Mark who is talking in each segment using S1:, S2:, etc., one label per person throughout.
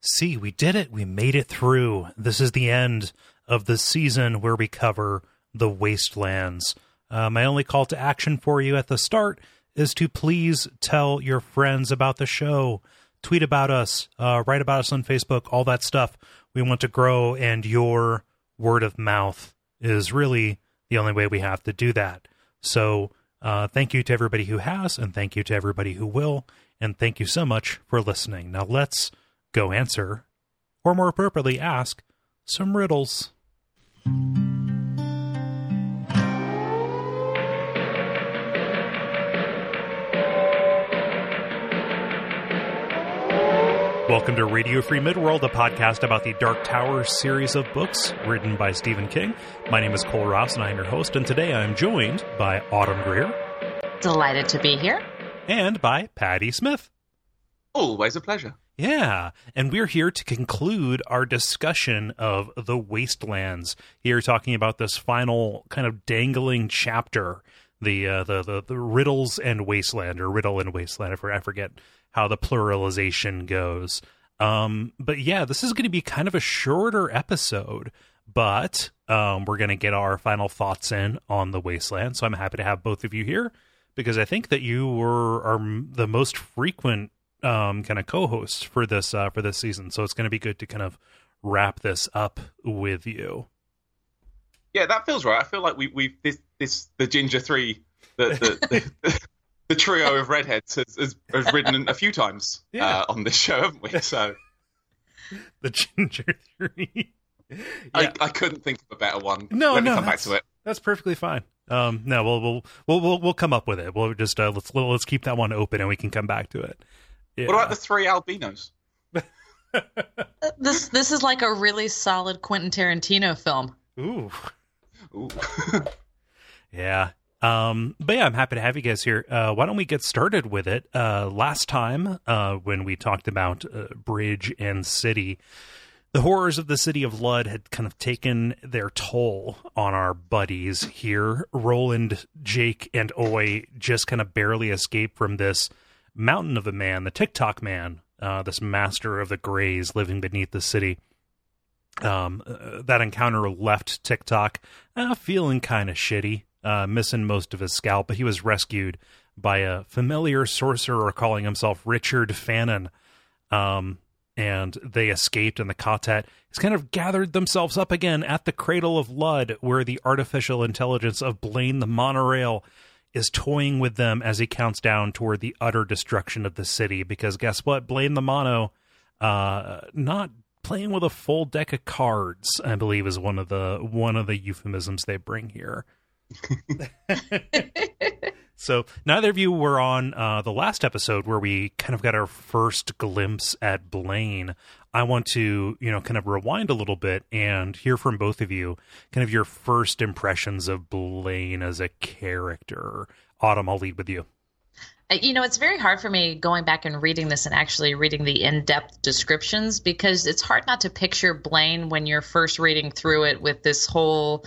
S1: See, we did it. We made it through. This is the end of the season where we cover the wastelands. Uh, my only call to action for you at the start is to please tell your friends about the show, tweet about us, uh, write about us on Facebook, all that stuff. We want to grow, and your word of mouth is really the only way we have to do that. So, uh, thank you to everybody who has, and thank you to everybody who will, and thank you so much for listening. Now, let's go answer, or more appropriately, ask some riddles. Welcome to Radio Free Midworld, a podcast about the Dark Tower series of books written by Stephen King. My name is Cole Ross, and I'm your host, and today I'm joined by Autumn Greer.
S2: Delighted to be here.
S1: And by Patty Smith.
S3: Always a pleasure.
S1: Yeah, and we're here to conclude our discussion of the Wastelands. Here, talking about this final kind of dangling chapter, the uh, the, the the riddles and wasteland, or riddle and wasteland. If I forget how the pluralization goes. Um, but yeah, this is going to be kind of a shorter episode, but um, we're going to get our final thoughts in on the wasteland. So I'm happy to have both of you here because I think that you were are the most frequent um, kind of co-hosts for this uh, for this season. So it's going to be good to kind of wrap this up with you.
S3: Yeah, that feels right. I feel like we we this this the Ginger Three the the, the, the trio of redheads has, has, has ridden a few times yeah. uh, on this show, haven't we? So
S1: the Ginger Three.
S3: Yeah. I, I couldn't think of a better one.
S1: No,
S3: Let
S1: no,
S3: come back to it.
S1: That's perfectly fine. Um, no, we'll we'll we'll we'll we'll come up with it. We'll just uh, let's let's keep that one open and we can come back to it.
S3: Yeah. What about the three albinos?
S2: this this is like a really solid Quentin Tarantino film.
S1: Ooh.
S3: Ooh.
S1: yeah. Um, but yeah, I'm happy to have you guys here. Uh, why don't we get started with it? Uh, last time, uh, when we talked about uh, Bridge and City, the horrors of the City of Lud had kind of taken their toll on our buddies here. Roland, Jake, and Oy just kind of barely escaped from this mountain of a man, the Tick-Tock man, uh, this master of the grays living beneath the city. Um, uh, that encounter left Tick-Tock feeling kind of shitty uh, missing most of his scalp, but he was rescued by a familiar sorcerer calling himself Richard Fannin. Um, and they escaped, and the ka-tet has kind of gathered themselves up again at the Cradle of Lud, where the artificial intelligence of Blaine the monorail is toying with them as he counts down toward the utter destruction of the city. Because guess what? Blaine the mono, uh, not playing with a full deck of cards, I believe, is one of the one of the euphemisms they bring here. so neither of you were on uh, the last episode where we kind of got our first glimpse at Blaine. I want to, you know, kind of rewind a little bit and hear from both of you, kind of your first impressions of Blaine as a character. Autumn, I'll lead with you.
S2: Uh, you know, it's very hard for me going back and reading this and actually reading the in depth descriptions because it's hard not to picture Blaine when you're first reading through it with this whole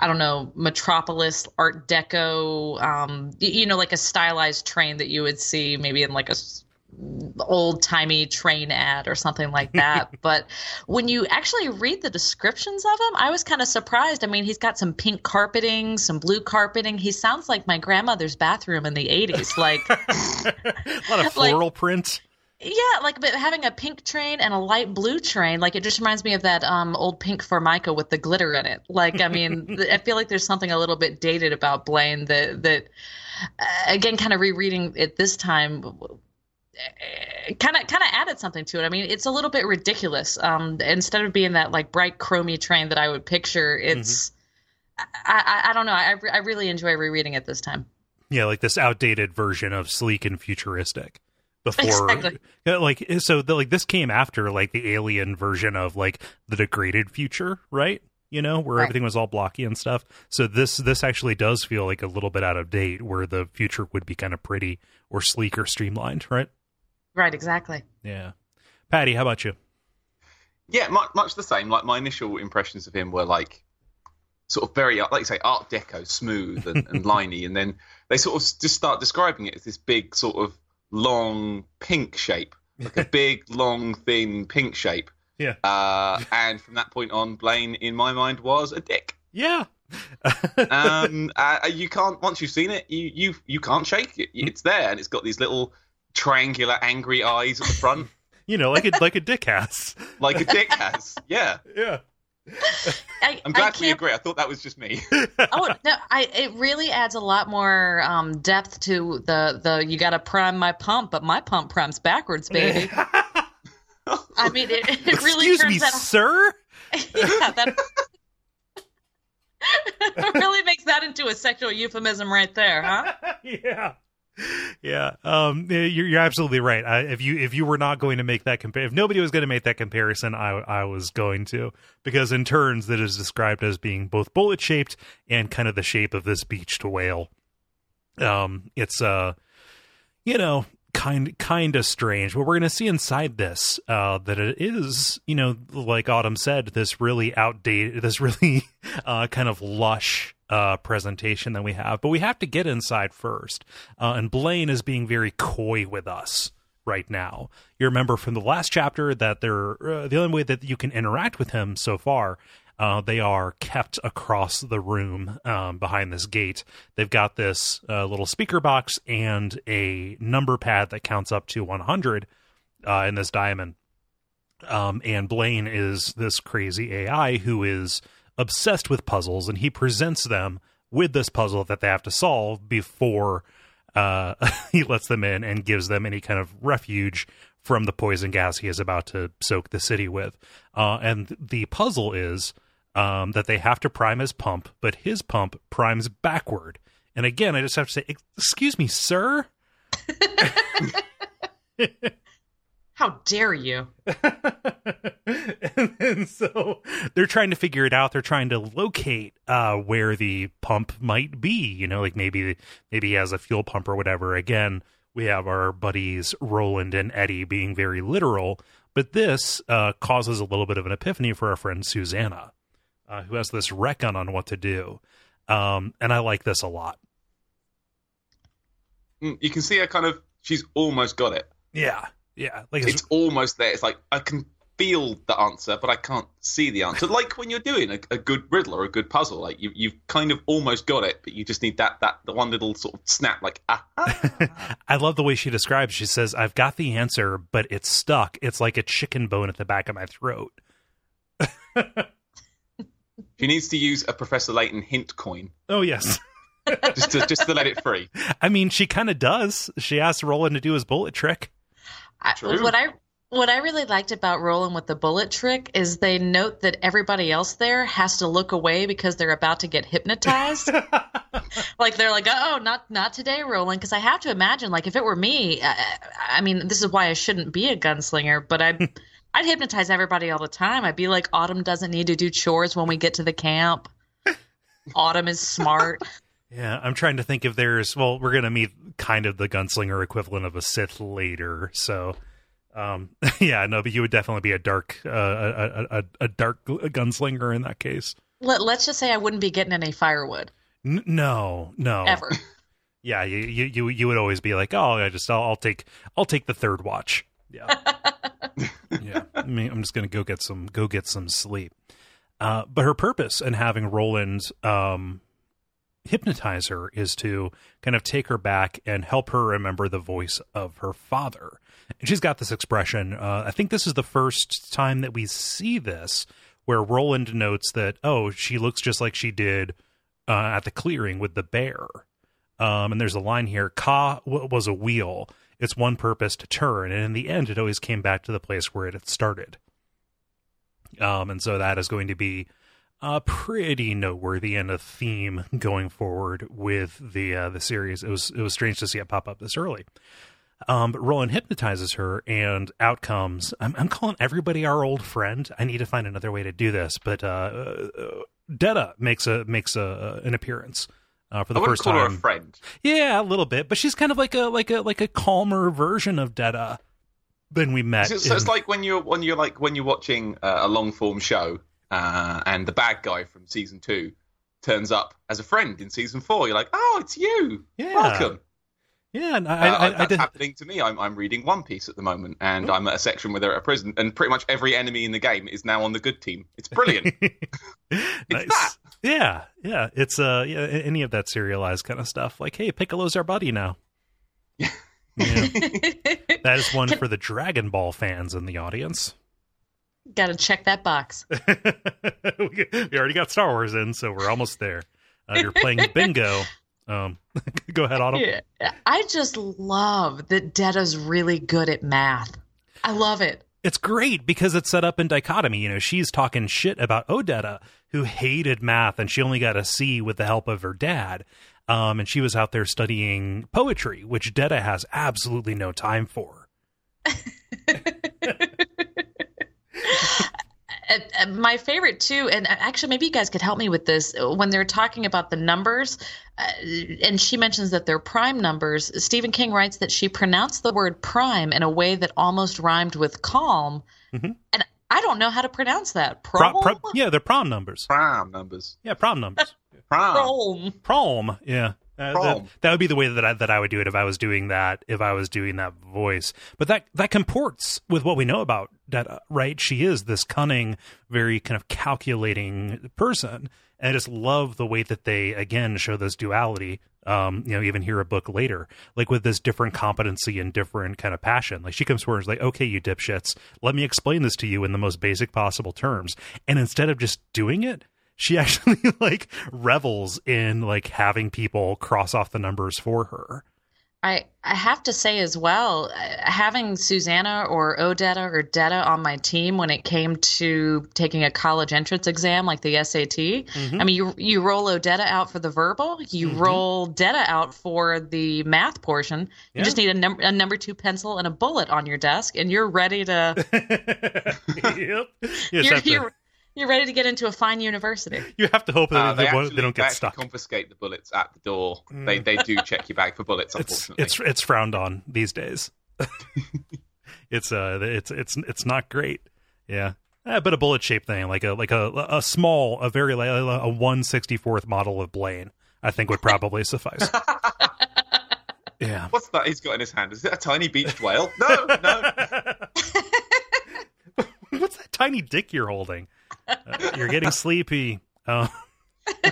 S2: I don't know, Metropolis Art Deco, um, you know, like a stylized train that you would see maybe in like a old timey train ad or something like that. but when you actually read the descriptions of him, I was kind of surprised. I mean, he's got some pink carpeting, some blue carpeting. He sounds like my grandmother's bathroom in the 80s. Like
S1: a lot of floral like, prints.
S2: Yeah, like but having a pink train and a light blue train, like it just reminds me of that um, old pink Formica with the glitter in it. Like, I mean, I feel like there's something a little bit dated about Blaine that that uh, again, kind of rereading it this time, kind of kind of added something to it. I mean, it's a little bit ridiculous. Um, instead of being that like bright chromy train that I would picture, it's mm-hmm. I, I, I don't know. I I really enjoy rereading it this time.
S1: Yeah, like this outdated version of sleek and futuristic before exactly. like so the, like this came after like the alien version of like the degraded future right you know where right. everything was all blocky and stuff so this this actually does feel like a little bit out of date where the future would be kind of pretty or sleek or streamlined right
S2: right exactly
S1: yeah patty how about you
S3: yeah much, much the same like my initial impressions of him were like sort of very like you say art deco smooth and, and liney and then they sort of just start describing it as this big sort of long pink shape like a big, long, thin, pink shape.
S1: Yeah.
S3: Uh, and from that point on, Blaine, in my mind, was a dick.
S1: Yeah.
S3: um, uh, you can't once you've seen it, you you you can't shake it. It's there, and it's got these little triangular, angry eyes at the front,
S1: you know, like a like a dick has.
S3: like a dick has. Yeah,
S1: Yeah.
S2: I,
S3: I'm glad we agree. I thought that was just me.
S2: oh no i it really adds a lot more um depth to the the you gotta prime my pump but my pump primes backwards baby i mean it, it really
S1: Excuse
S2: turns
S1: me,
S2: that
S1: sir.
S2: yeah that it really makes that into a sexual euphemism right there huh
S1: yeah. Yeah, um, you're, you're absolutely right. I, if you if you were not going to make that compare, if nobody was going to make that comparison, I I was going to because in turns that is described as being both bullet shaped and kind of the shape of this beached whale. Um, it's uh, you know, kind kind of strange. But we're going to see inside this uh, that it is, you know, like Autumn said, this really outdated, this really uh, kind of lush uh, presentation that we have. But we have to get inside first. Uh, and Blaine is being very coy with us right now. You remember from the last chapter that they're uh, the only way that you can interact with him so far. Uh, they are kept across the room um, behind this gate. They've got this uh, little speaker box and a number pad that counts up to 100 uh, in this diamond. Um, and Blaine is this crazy AI who is obsessed with puzzles, and he presents them with this puzzle that they have to solve before uh, he lets them in and gives them any kind of refuge from the poison gas he is about to soak the city with. Uh, and the puzzle is um, that they have to prime his pump, but his pump primes backward. And again, I just have to say, "Excuse me, sir."
S2: how dare you
S1: and, and so they're trying to figure it out. They're trying to locate uh, where the pump might be. You know, like maybe maybe he has a fuel pump or whatever. Again, we have our buddies Roland and Eddie being very literal, but this uh, causes a little bit of an epiphany for our friend Susanna, uh, who has this reckon on what to do. Um, and I like this a lot.
S3: Mm, you can see her kind of. She's almost got it.
S1: Yeah, yeah, like it's,
S3: It's almost there. It's like I can feel the answer, but I can't see the answer. Like when you're doing a, a good riddle or a good puzzle, like you, you've kind of almost got it, but you just need that that the one little sort of snap, like ah.
S1: I love the way she describes. She says, "I've got the answer, but it's stuck. It's like a chicken bone at the back of my throat."
S3: She needs to use a Professor Layton hint coin
S1: Oh yes,
S3: just to just to let it free.
S1: I mean she kind of does. She asks Roland to do his bullet trick.
S2: I, what i what i really liked about Roland with the bullet trick is they note that everybody else there has to look away because they're about to get hypnotized. Like they're like oh not not today roland. Because i have to imagine like if it were me I, I mean this is why i shouldn't be a gunslinger but i i'd hypnotize everybody all the time. I'd be like autumn doesn't need to do chores when we get to the camp. Autumn is smart
S1: Yeah, I'm trying to think if there's. Well, we're gonna meet kind of the gunslinger equivalent of a Sith later, so. Um, yeah, no, but you would definitely be a dark, uh, a, a, a, dark gunslinger in that case.
S2: Let, let's just say i wouldn't be getting any firewood
S1: N- no, no,
S2: ever
S1: yeah you, you you you would always be like oh i just i'll, I'll take i'll take the third watch yeah yeah I mean, i'm just gonna go get some go get some sleep uh but her purpose in having roland um hypnotize her is to kind of take her back and help her remember the voice of her father and she's got this expression uh, i think this is the first time that we see this where roland notes that oh she looks just like she did uh, at the clearing with the bear um, and there's a line here Ka was a wheel. Its one purpose to turn. And in the end, it always came back to the place where it had started. Um, and so that is going to be uh, pretty noteworthy and a theme going forward with the uh, the series. It was it was strange to see it pop up this early. Um, but Roland hypnotizes her, and out comes. I'm, I'm calling everybody our old friend. I need to find another way to do this, but uh, uh, Detta makes a makes a an appearance uh, for the first time.
S3: a friend.
S1: Yeah, a little bit, but she's kind of like a like a like a calmer version of Detta than we met.
S3: So, so it's like when you're when you're like when you're watching uh, a long form show, uh, and the bad guy from season two turns up as a friend in season four. You're like, oh, it's you.
S1: Yeah.
S3: Welcome.
S1: Yeah, and I, uh, I, I,
S3: that's
S1: did...
S3: happening to me. I'm, I'm reading One Piece at the moment, and oh. I'm at a section where they're at a prison, and pretty much every enemy in the game is now on the good team. It's brilliant. it's nice. that.
S1: Yeah, yeah. It's uh, yeah, any of that serialized kind of stuff. Like, hey, Piccolo's our buddy now. yeah. that is one for the Dragon Ball fans in the audience.
S2: Got to check that box.
S1: we already got Star Wars in, so we're almost there. Uh, you're playing bingo. Um, go ahead, Autumn.
S2: I just love that Detta's really good at math. I love it.
S1: It's great because it's set up in dichotomy. You know, she's talking shit about Odetta, who hated math and she only got a C with the help of her dad. Um, and she was out there studying poetry, which Detta has absolutely no time for.
S2: my favorite too, and actually maybe you guys could help me with this when they're talking about the numbers, uh, and she mentions that they're prime numbers. Stephen King writes that she pronounced the word prime in a way that almost rhymed with calm, mm-hmm. and I don't know how to pronounce that. Prom? Pro, pro,
S1: yeah, they're prom numbers.
S3: Prom numbers.
S1: Yeah, prom numbers.
S3: prom.
S1: Prom. Yeah. Uh, that, that, would be the way that I, that I would do it if I was doing that if I was doing that voice. But that that comports with what we know about Detta, right? She is this cunning, very kind of calculating person, and I just love the way that they again show this duality. Um, you know, even hear a book later, like with this different competency and different kind of passion. Like she comes forward and is like, "Okay, you dipshits, let me explain this to you in the most basic possible terms." And instead of just doing it, she actually like revels in like having people cross off the numbers for her.
S2: I I have to say as well, having Susanna or Odetta or Detta on my team when it came to taking a college entrance exam like the SAT. Mm-hmm. I mean, you you roll Odetta out for the verbal, you mm-hmm. roll Detta out for the math portion. Yeah. You just need a number a number two pencil and a bullet on your desk, and you're ready to.
S1: yep.
S2: You're, you're ready to get into a fine university.
S1: You have to hope that uh, they, they, they, don't get stuck.
S3: Confiscate the bullets at the door. Mm. They they do check your bag for bullets. Unfortunately,
S1: it's it's, it's frowned on these days. it's uh it's it's it's not great. Yeah. Eh, but a bullet shaped thing, like a like a a small, a very a one sixty fourth model of Blaine, I think would probably suffice. yeah.
S3: What's that he's got in his hand? Is it a tiny beached whale? No, no.
S1: What's that tiny dick you're holding? You're getting sleepy. Oh.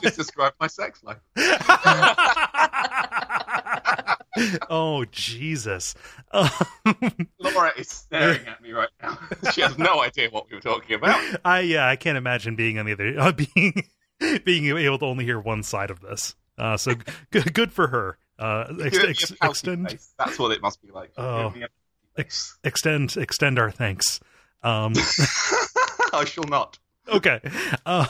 S3: Just describe my sex life.
S1: oh Jesus!
S3: Laura is staring at me right now. She has no idea what we were talking about.
S1: I yeah, I can't imagine being on the other uh, being being able to only hear one side of this. Uh, so good, good for her. Uh, ex- ex- extend.
S3: Face. That's what it must be like.
S1: Oh, ex- extend extend our thanks. Um,
S3: I shall not.
S1: Okay. Um,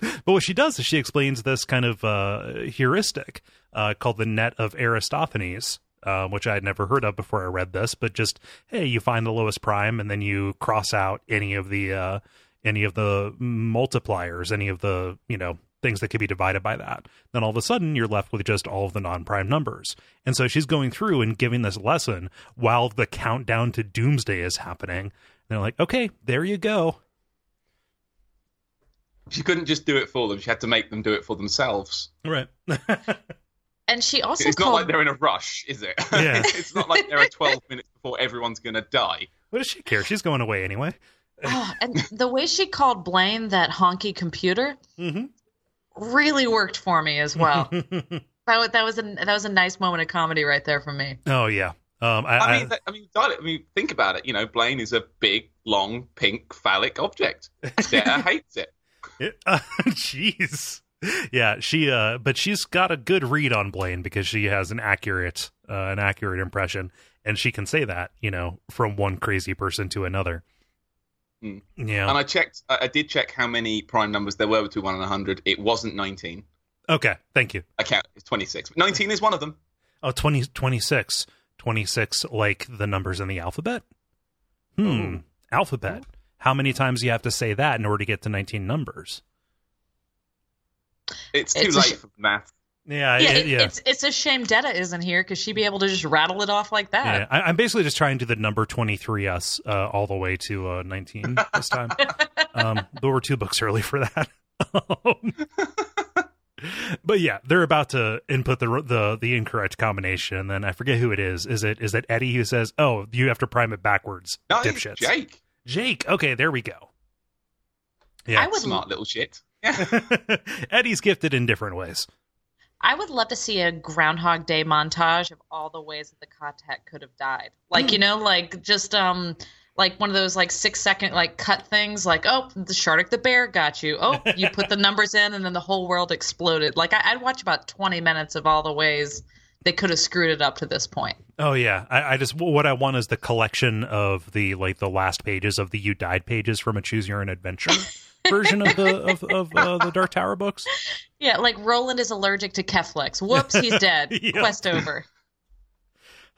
S1: but what she does is she explains this kind of uh, heuristic uh, called the net of Aristophanes, uh, which I had never heard of before I read this. But just hey, you find the lowest prime, and then you cross out any of the uh, any of the multipliers, any of the you know things that could be divided by that. Then all of a sudden, you're left with just all of the non prime numbers. And so she's going through and giving this lesson while the countdown to doomsday is happening they're like, okay, there you go.
S3: She couldn't just do it for them. She had to make them do it for themselves.
S1: Right.
S2: and she also
S3: It's
S2: called...
S3: not like they're in a rush, is it? Yeah. it's not like there are 12 minutes before everyone's going to die.
S1: What does she care? She's going away anyway.
S2: oh, and the way she called Blaine that honky computer mm-hmm. really worked for me as well. that, that was a that was a nice moment of comedy right there for me.
S1: Oh yeah, um, I,
S3: I, mean, I, I mean, I mean, think about it. You know, Blaine is a big, long, pink, phallic object. Detta hates it.
S1: Jeez. yeah, she. Uh, but she's got a good read on Blaine because she has an accurate, uh, an accurate impression, and she can say that, you know, from one crazy person to another.
S3: Mm. Yeah. And I checked. I did check how many prime numbers there were between one and hundred. It wasn't nineteen.
S1: Okay, thank you.
S3: I count. It's twenty six. Nineteen is one of them.
S1: Oh, 20, 26. 26 like the numbers in the alphabet? Hmm. Ooh. Alphabet. Ooh. How many times do you have to say that in order to get to 19 numbers?
S3: It's too it's late sh- for math.
S1: Yeah,
S2: yeah,
S1: it, yeah.
S2: It's it's a shame Detta isn't here because she'd be able to just rattle it off like that.
S1: Yeah, I, am basically just trying to do the number 23s uh, all the way to uh, 19 this time. um, there were two books early for that. but yeah, they're about to input the the the incorrect combination, and then I forget who it is. Is it is it Eddie who says, "Oh, you have to prime it backwards"?
S3: No,
S1: dipshits.
S3: Jake.
S1: Jake. Okay, there we go. Yeah,
S2: I would
S3: Smart little shit. Yeah.
S1: Eddie's gifted in different ways.
S2: I would love to see a Groundhog Day montage of all the ways that the ka-tet could have died. Like, you know, like just um like one of those like six second like cut things like oh the Shardik the bear got you. Oh you put the numbers in and then the whole world exploded. Like I, would watch about 20 minutes of all the ways they could have screwed it up to this point.
S1: Oh yeah. I, I just what i want is the collection of the like the last pages of the you died pages from a choose your own adventure version of the of, of uh, the dark tower books.
S2: Yeah like roland is allergic to keflex. Whoops he's dead.
S1: Yeah.
S2: quest over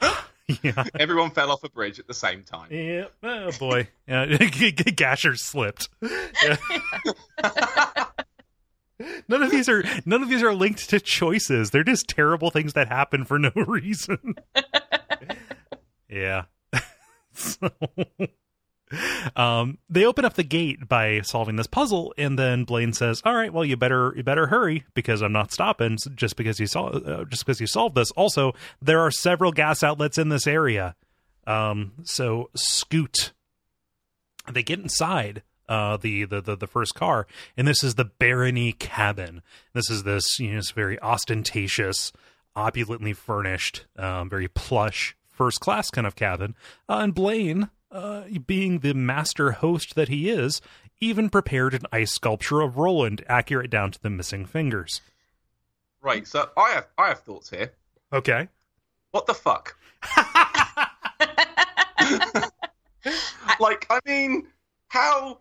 S1: yeah
S3: Everyone fell off a bridge at the same time.
S1: yeah. Oh boy. Yeah. Gasher slipped. Yeah. none of these are none of these are linked to choices. They're just terrible things that happen for no reason. Yeah. So um they open up the gate by solving this puzzle and then blaine says all right well you better you better hurry because i'm not stopping just because you saw uh, just because you solved this also there are several gas outlets in this area um so scoot they get inside uh, the, the the the first car, and this is the Barony cabin. This is this you know this very ostentatious, opulently furnished, um, very plush first class kind of cabin. Uh, and Blaine, uh, being the master host that he is, even prepared an ice sculpture of Roland, accurate down to the missing fingers.
S3: Right, so I have I have thoughts here.
S1: Okay.
S3: What the fuck? like, I mean, how?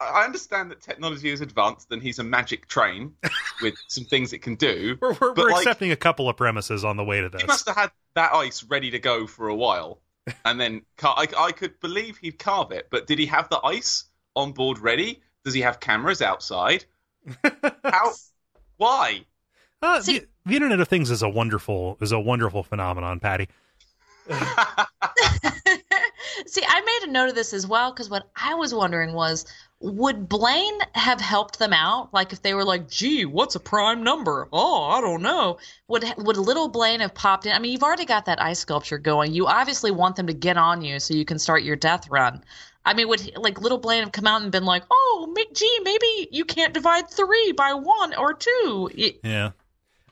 S3: I understand that technology is advanced and he's a magic train with some things it can do.
S1: We're we're,
S3: But,
S1: we're
S3: like-
S1: accepting a couple of premises on the way to this.
S3: He must have had that ice ready to go for a while, and then car- I, I could believe he'd carve it. But did he have the ice on board ready? Does he have cameras outside? How? Why?
S1: Uh,
S2: See-
S1: the, the Internet of Things is a wonderful is a wonderful phenomenon, Patty.
S2: See, I made a note of this as well because what I was wondering was would Blaine have helped them out? Like if they were like, "Gee, what's a prime number?" Oh, I don't know. Would would little Blaine have popped in? I mean, you've already got that ice sculpture going. You obviously want them to get on you so you can start your death run. I mean, would like little Blaine have come out and been like, "Oh, gee, maybe you can't divide three by one or two.
S1: Yeah.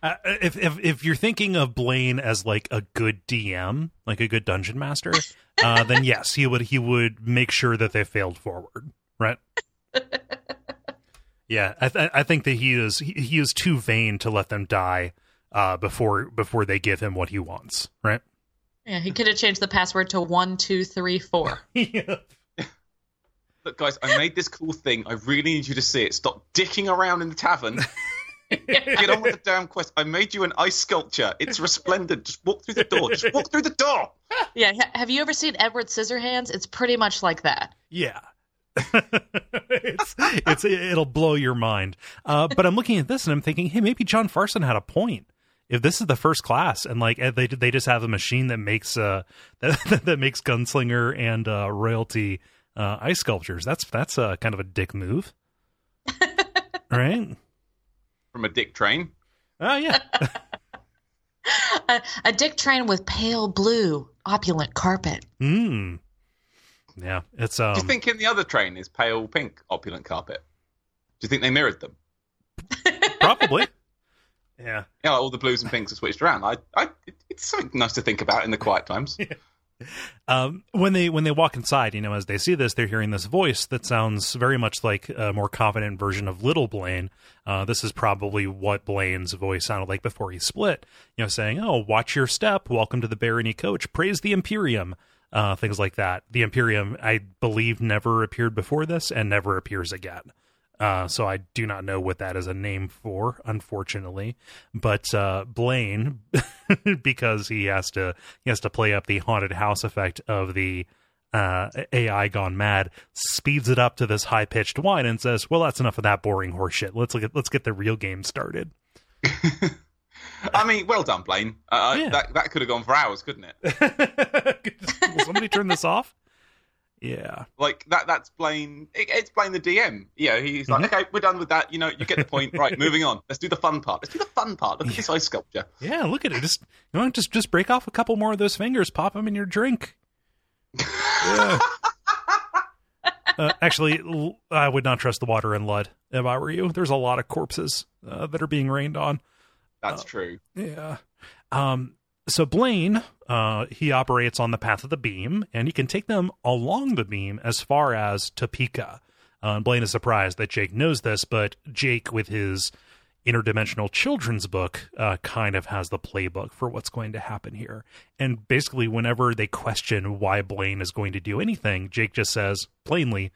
S1: Uh, if if if you're thinking of Blaine as like a good DM, like a good dungeon master, uh, then yes, he would he would make sure that they failed forward, right? yeah, I th- I think that he is he, he is too vain to let them die uh, before before they give him what he wants, right?
S2: Yeah, he could have changed the password to one, two, three, four.
S1: yeah.
S3: Look, guys, I made this cool thing. I really need you to see it. Stop dicking around in the tavern. Get on with the damn quest. I made you an ice sculpture. It's resplendent. Just walk through the door. Just walk through the door.
S2: Yeah, ha- have you ever seen Edward Scissorhands? It's pretty much like that.
S1: Yeah. it's it's it'll blow your mind. Uh, but I'm looking at this and I'm thinking, hey, maybe John Farson had a point. If this is the first class and like they they just have a machine that makes uh that, that makes gunslinger and uh, royalty uh, ice sculptures, that's that's uh, kind of a dick move, right?
S3: From a dick train.
S1: Oh yeah,
S2: A, a dick train with pale blue, opulent carpet.
S1: Hmm. Yeah, it's um.
S3: Do you think in the other train is pale pink opulent carpet? Do you think they mirrored them?
S1: probably. Yeah.
S3: Yeah, like all the blues and pinks are switched around. I, I, it's something nice to think about in the quiet times.
S1: um, when they when they walk inside, you know, as they see this, they're hearing this voice that sounds very much like a more confident version of Little Blaine. Uh, this is probably what Blaine's voice sounded like before he split. You know, saying, "Oh, watch your step. Welcome to the Barony Coach. Praise the Imperium." Uh, things like that. The Imperium, I believe, never appeared before this and never appears again. Uh, so I do not know what that is a name for, unfortunately. But uh, Blaine, because he has to he has to play up the haunted house effect of the uh, AI gone mad, speeds it up to this high pitched whine and says, "Well, that's enough of that boring horseshit. Let's look at let's get the real game started."
S3: I mean, well done, Blaine. Uh,
S1: Yeah.
S3: That that could have gone for hours, couldn't it?
S1: Will somebody turn this off? Yeah.
S3: Like that. That's Blaine. It, it's Blaine the DM. Yeah, he's like,
S1: Mhm.
S3: okay, we're done with that. You know, you get the point. right, moving on. Let's do the fun part. Let's do the fun part. Look at this ice sculpture.
S1: Yeah, look at it. Just you know, just just break off a couple more of those fingers, pop them in your drink. Yeah. uh, actually, I would not trust the water in Lud if I were you. There's a lot of corpses uh, that are being rained on.
S3: That's
S1: Oh.
S3: true.
S1: Yeah. Um. So Blaine, uh, he operates on the path of the beam, and he can take them along the beam as far as Topeka. Uh, and Blaine is surprised that Jake knows this, but Jake, with his interdimensional children's book, uh, kind of has the playbook for what's going to happen here. And basically, whenever they question why Blaine is going to do anything, Jake just says plainly,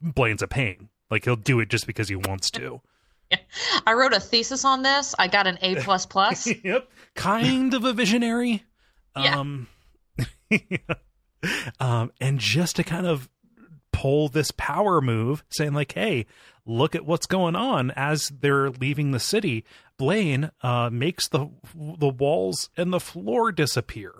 S1: "Blaine's a pain. Like he'll do it just because he wants to."
S2: I wrote a thesis on this. I got an A plus plus.
S1: yep. Kind of a visionary.
S2: Yeah.
S1: Um, um, and just to kind of pull this power move, saying like, "Hey, look at what's going on." As they're leaving the city, Blaine uh, makes the the walls and the floor disappear.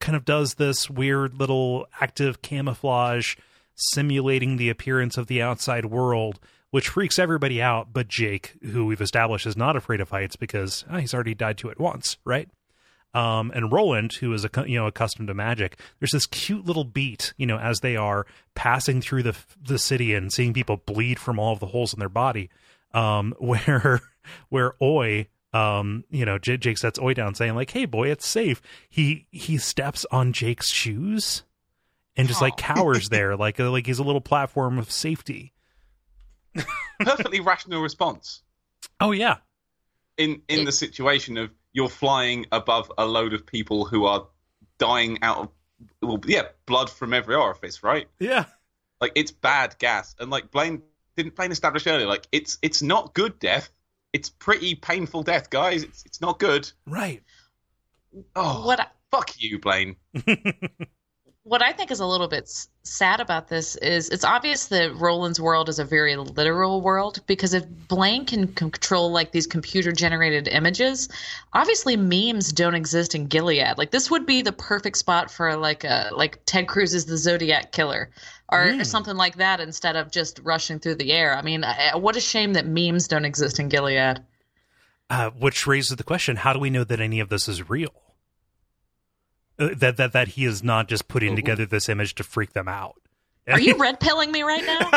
S1: Kind of does this weird little active camouflage, simulating the appearance of the outside world, which freaks everybody out. But Jake, who we've established is not afraid of heights because ah, he's already died to it once, right? um, and Roland, who is a, you know accustomed to magic, there's this cute little beat, you know, as they are passing through the the city and seeing people bleed from all of the holes in their body, um, where where Oy, um, you know, J- Jake sets Oy down, saying like, "Hey, boy, it's safe." He he steps on Jake's shoes and just like cowers there, like like he's a little platform of safety.
S3: Perfectly rational response
S1: Oh yeah,
S3: in in the situation of you're flying above a load of people who are dying out of well, yeah, blood from every orifice, right?
S1: yeah,
S3: Like it's bad gas, and like Blaine didn't Blaine establish earlier, like it's it's not good death. It's pretty painful death, guys. It's it's not good.
S1: right.
S3: Oh,
S2: What I-
S3: fuck you, Blaine.
S2: what I think is a little bit s- sad about this is it's obvious that Roland's world is a very literal world because if Blaine can control like these computer generated images, obviously memes don't exist in Gilead. Like this would be the perfect spot for like a like Ted Cruz is The Zodiac Killer or, or
S1: Mm.
S2: something like that instead of just rushing through the air. I mean, what a shame that memes don't exist in Gilead.
S1: Uh, which raises the question: How do we know that any of this is real? Uh, that that that he is not just putting
S3: Ooh.
S1: together this image to freak them out.
S2: Are you red pilling me right now?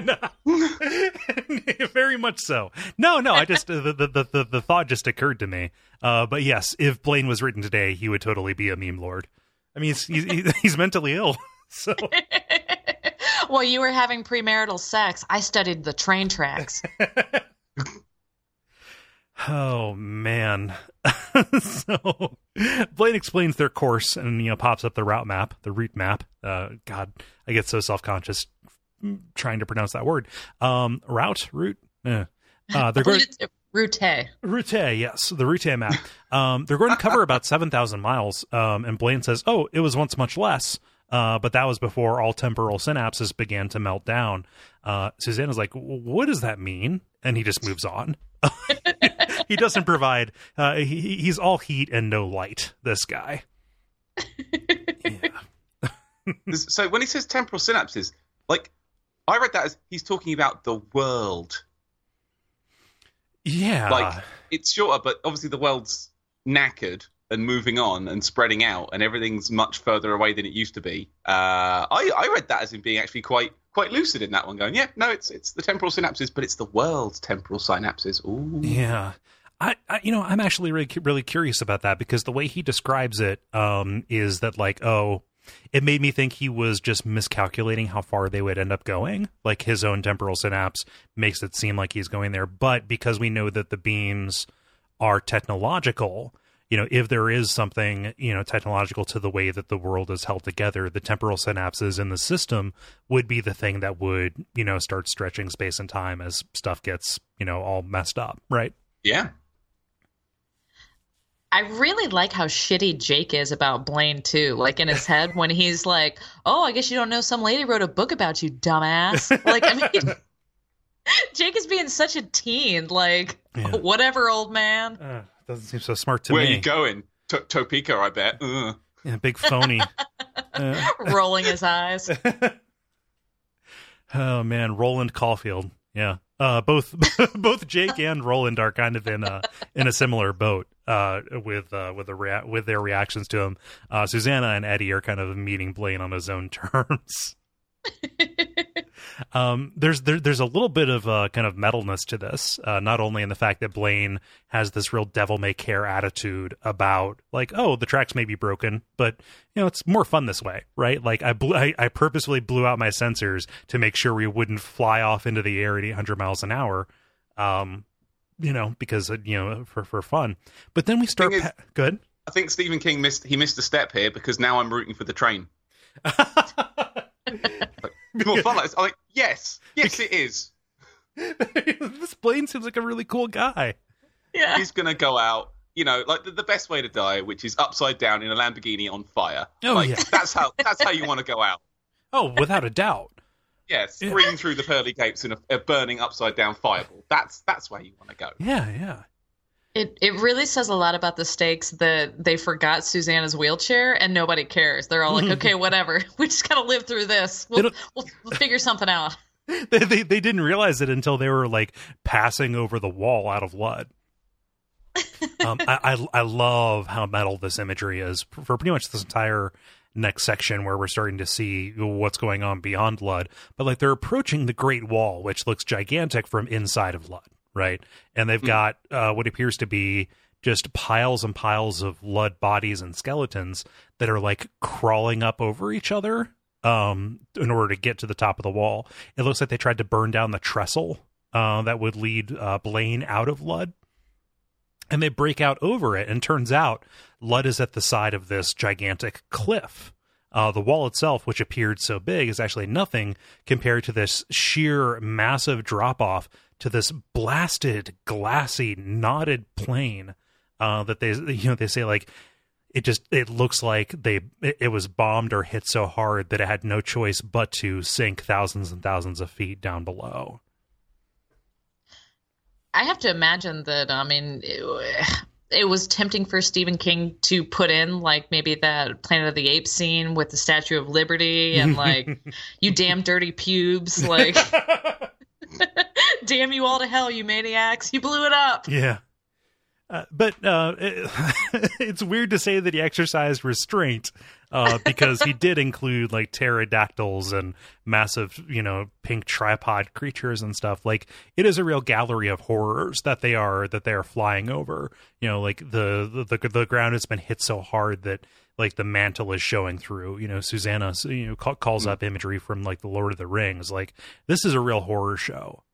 S1: No. Very much so. No, no. I just the, the the the the thought just occurred to me. Uh, but yes, if Blaine was written today, he would totally be a meme lord. I mean, he's he's, he's mentally ill. So
S2: While you were having premarital sex, I studied the train tracks.
S1: Oh man. so Blaine explains their course and you know pops up the route map, the route map. Uh god, I get so self-conscious trying to pronounce that word. Um route, route. Eh. Uh they're going
S2: Route.
S1: Route, yes, the Route map. Um, they're going to cover about seven thousand miles. Um, and Blaine says, "Oh, it was once much less, uh, but that was before all temporal synapses began to melt down." Uh, Suzanne is like, "What does that mean?" And he just moves on. he doesn't provide. Uh, he, he's all heat and no light. This guy. Yeah.
S3: So when he says temporal synapses, like I read that as he's talking about the world.
S1: Yeah.
S3: Like it's shorter, but obviously the world's knackered and moving on and spreading out, and everything's much further away than it used to be. Uh, I I read that as him being actually quite quite lucid in that one, going, yeah, no, it's it's the temporal synapses, but it's the world's temporal synapses. Ooh,
S1: Yeah. I, I you know I'm actually really really curious about that because the way he describes it um is that like oh it made me think he was just miscalculating how far they would end up going. Like his own temporal synapse makes it seem like he's going there. But because we know that the beams are technological you know if there is something you know technological to the way that the world is held together the temporal synapses in the system would be the thing that would you know start stretching space and time as stuff gets you know all messed up right?
S3: Yeah.
S2: I really like how shitty Jake is about Blaine too. Like in his head when he's like, "Oh, I guess you don't know some lady wrote a book about you, dumbass." Like I mean, Jake is being such a teen. Like
S1: Yeah.
S2: whatever, old man.
S1: Uh, doesn't seem so smart to me.
S3: Where
S1: me.
S3: are you going? To- Topeka, I bet. Ugh.
S1: Yeah, big phony. Uh,
S2: rolling his eyes.
S1: oh man, Roland Caulfield. Yeah. Uh, both both Jake and Roland are kind of in a in a similar boat uh, with uh, with the rea- with their reactions to him. Uh, Susanna and Eddie are kind of meeting Blaine on his own terms. um, there's there, there's a little bit of uh, kind of metalness to this, uh, not only in the fact that Blaine has this real devil may care attitude about like, oh, the tracks may be broken, but you know it's more fun this way, right? Like I blew, I, I purposefully blew out my sensors to make sure we wouldn't fly off into the air at 800 miles an hour. Um, you know, because uh, you know for for fun. But then we start.
S3: Thing is-
S1: good.
S3: I think Stephen King missed he missed a step here because now I'm rooting for the train. It's more fun. Like, this. I'm like, yes, yes, it is.
S1: this Blaine seems like a really cool guy.
S2: Yeah.
S3: He's gonna go out. You know, like the, the best way to die, which is upside down in a Lamborghini on fire.
S1: Oh,
S3: like,
S1: yeah.
S3: That's how that's how you want to go out.
S1: Oh, without a doubt.
S3: Yeah, screaming through the pearly gates in a, a burning upside down fireball. That's that's where you want to go.
S1: Yeah, yeah.
S2: It it really says a lot about the stakes that they forgot Susanna's wheelchair and nobody cares. They're all like, okay, whatever. We just gotta live through this. We'll, we'll, we'll figure something out.
S1: They, they they didn't realize it until they were like passing over the wall out of Lud. um, I, I I love how metal this imagery is for, for pretty much this entire next section where we're starting to see what's going on beyond Lud. But like they're approaching the Great Wall, which looks gigantic from inside of Lud, right? And they've got uh, what appears to be just piles and piles of Lud bodies and skeletons that are like crawling up over each other um, in order to get to the top of the wall. It looks like they tried to burn down the trestle uh, that would lead uh, Blaine out of Lud. And they break out over it, and turns out Lud is at the side of this gigantic cliff. Uh, the wall itself, which appeared so big, is actually nothing compared to this sheer, massive drop off to this blasted, glassy, knotted plain uh, that they, you know, they say like it just it looks like they it was bombed or hit so hard that it had no choice but to sink thousands and thousands of feet down below.
S2: I have to imagine that. I mean, it, it was tempting for Stephen King to put in like maybe that Planet of the Apes scene with the Statue of Liberty and like, you damn dirty pubes, like, damn you all to hell, you maniacs, you blew it up.
S1: Yeah. Uh, but uh, it, it's weird to say that he exercised restraint uh, because he did include like pterodactyls and massive, you know, pink tripod creatures and stuff. Like it is a real gallery of horrors that they are that they are flying over. You know, like the the the ground has been hit so hard that like the mantle is showing through. You know, Susanna you know ca- calls up imagery from like the Lord of the Rings. Like this is a real horror show.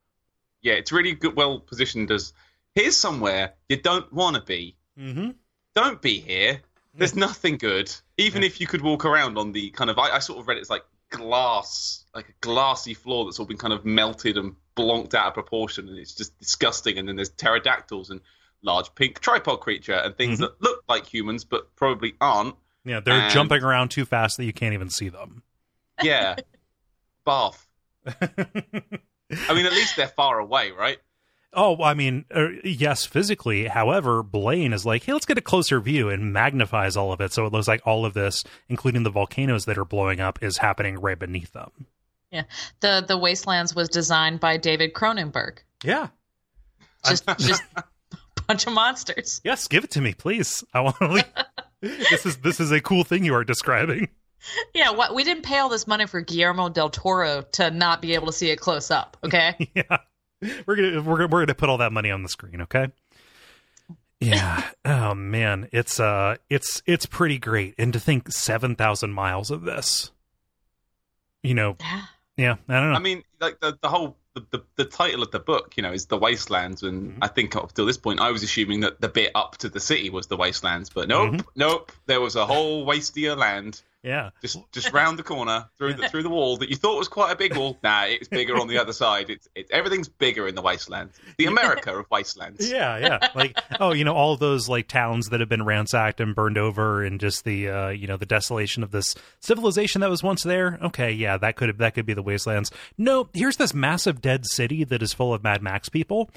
S3: Yeah, it's really good, well positioned as here's somewhere you don't want to be.
S1: Mm-hmm.
S3: Don't be here. There's nothing good. Even if you could walk around on the kind of, I, I sort of read it as like glass, like a glassy floor that's all been kind of melted and blonked out of proportion, and it's just disgusting. And then there's pterodactyls and large pink tripod creature and things
S1: Mhm.
S3: that look like humans but probably aren't.
S1: Yeah, they're
S3: And-
S1: jumping around too fast that you can't even see them.
S3: Yeah, bath. I mean, at least they're far away, right?
S1: Oh, I mean, uh, yes, physically. However, Blaine is like, hey, let's get a closer view and magnifies all of it. So it looks like all of this, including the volcanoes that are blowing up, is happening right beneath them. Yeah.
S2: The the Wastelands was designed by David Cronenberg.
S1: Yeah.
S2: Just just a bunch of monsters.
S1: Yes, give it to me, please. I want to. this is this is a cool thing you are describing.
S2: Yeah, what we didn't pay all this money for Guillermo del Toro to not be able to see it close up. Okay.
S1: yeah, we're gonna we're gonna, we're gonna put all that money on the screen. Okay. Yeah. Oh man, it's uh, it's it's pretty great, and to think seven thousand miles of this. You know,
S2: yeah.
S1: yeah, I don't know.
S3: I mean, like the, the whole the, the, the title of the book, you know, is the Wastelands, and
S1: Mhm.
S3: I think up till this point, I was assuming that the bit up to the city was the Wastelands, but nope,
S1: Mhm.
S3: nope, there was a whole wastier land
S1: yeah,
S3: just just round the corner through the through the wall that you thought was quite a big wall. Nah, it's bigger on the other side. It's it's everything's bigger in the Wastelands, the America of Wastelands.
S1: yeah, yeah. Like, oh, you know, all those like towns that have been ransacked and burned over, and just the uh, you know the desolation of this civilization that was once there. Okay, yeah, that could that could be the wastelands. No, here's this massive dead city that is full of Mad Max people.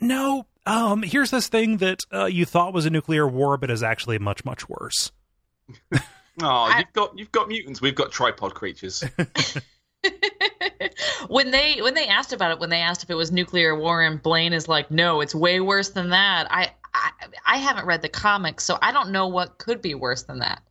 S1: No, um, here's this thing that uh, you thought was a nuclear war, but is actually much much worse.
S3: Oh,
S2: I-
S3: you've got you've got mutants. We've got tripod creatures.
S2: when they when they asked about it, when they asked if it was nuclear war, and Blaine is like, "No, it's way worse than that." I I, I haven't read the comics, so I don't know what could be worse than that.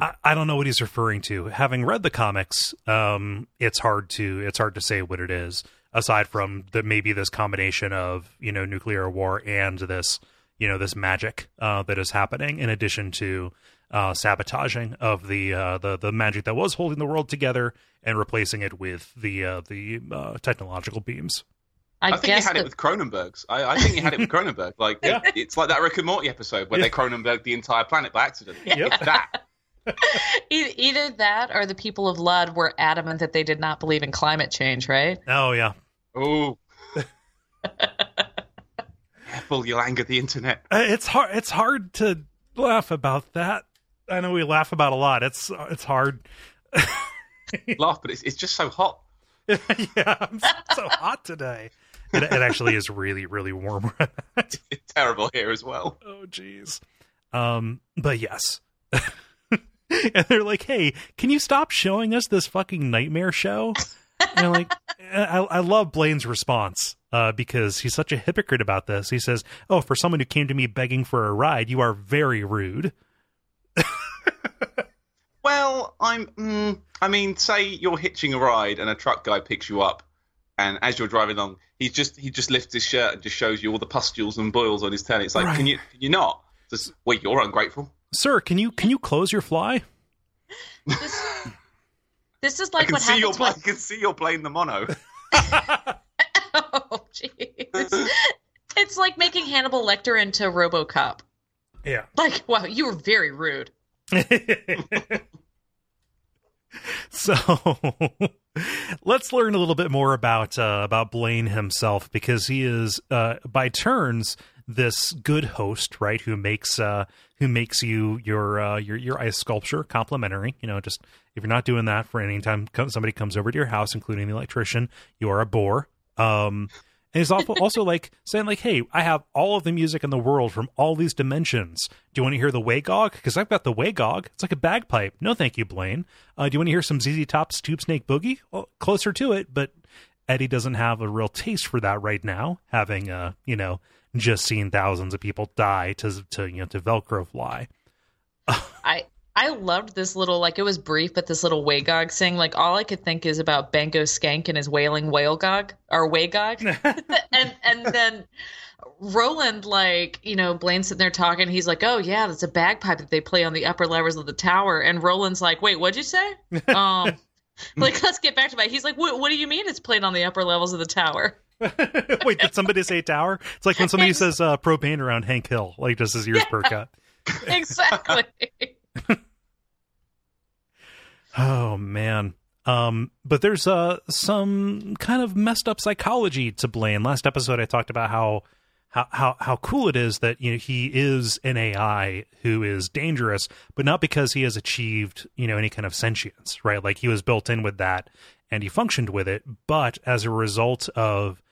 S1: I, I don't know what he's referring to. Having read the comics, um, it's hard to it's hard to say what it is. Aside from that, maybe this combination of you know nuclear war and this you know this magic uh, that is happening, in addition to uh, sabotaging of the uh, the the magic that was holding the world together and replacing it with the uh, the uh, technological beams.
S2: I,
S3: I think
S2: guess
S3: you had
S2: the,
S3: it with Cronenberg's. I, I think you had it with Cronenberg. Like
S1: Yeah.
S3: it's like that Rick and Morty episode where
S1: Yeah.
S3: they Cronenberg the entire planet by accident.
S1: Yep.
S3: That.
S2: either that or the people of Lud were adamant that they did not believe in climate change, right?
S1: Oh yeah,
S3: Oh. Careful, you'll anger the internet.
S1: Uh, it's hard. It's hard to laugh about that. I know we laugh about a lot. It's it's hard.
S3: Laugh, but it's, it's just so hot.
S1: yeah, I'm so, hot today. It, it actually is really, really warm.
S3: It's terrible here as well.
S1: oh, jeez. Um, but yes. and they're like, "Hey, can you stop showing us this fucking nightmare show?" And you're like, I, I love Blaine's response uh, because he's such a hypocrite about this. He says, "Oh, for someone who came to me begging for a ride, you are very rude."
S3: Well, I'm. Mm, I mean, say you're hitching a ride and a truck guy picks you up, and as you're driving along, he just he just lifts his shirt and just shows you all the pustules and boils on his tail. It's like,
S1: Right.
S3: can you can you not? Just wait, you're ungrateful.
S1: Sir, can you can you close your fly?
S2: This, this is
S3: I
S2: like
S3: can
S2: what
S3: see
S2: happens
S3: bla-
S2: when
S3: I can see you're playing the mono.
S2: Oh, jeez. it's like making Hannibal Lecter into RoboCop.
S1: Yeah.
S2: Like, wow, you were very rude.
S1: so let's learn a little bit more about uh, about Blaine himself because he is uh, by turns this good host, right? Who makes uh, who makes you your uh, your your ice sculpture complimentary. You know, just if you're not doing that for any time somebody comes over to your house, including the electrician, you are a bore. Um, and he's also also like saying like, "Hey, I have all of the music in the world from all these dimensions. Do you want to hear the Wagog? Because I've got the Wagog. It's like a bagpipe. No, thank you, Blaine. Uh, do you want to hear some ZZ Top's Tube Snake Boogie? Well, closer to it, but Eddie doesn't have a real taste for that right now, having uh, you know, just seen thousands of people die to to you know to Velcro fly.
S2: I I loved this little like it was brief, but this little Wagog sing. Like all I could think is about Bango Skank and his wailing whale gog or Wagog, and and then Roland like you know Blaine's sitting there talking. He's like, oh yeah, that's a bagpipe that they play on the upper levels of the tower. And Roland's like, wait, what'd you say? Um, like let's get back to that. He's like, what What do you mean it's played on the upper levels of the tower?
S1: Wait, did somebody say tower? It's like when somebody says uh, propane around Hank Hill, like just his ears perk up.
S2: exactly.
S1: Oh man. Um, but there's uh some kind of messed up psychology to Blaine. Last episode I talked about how how how how cool it is that you know he is an AI who is dangerous, but not because he has achieved, you know, any kind of sentience, right? Like he was built in with that and he functioned with it, but as a result of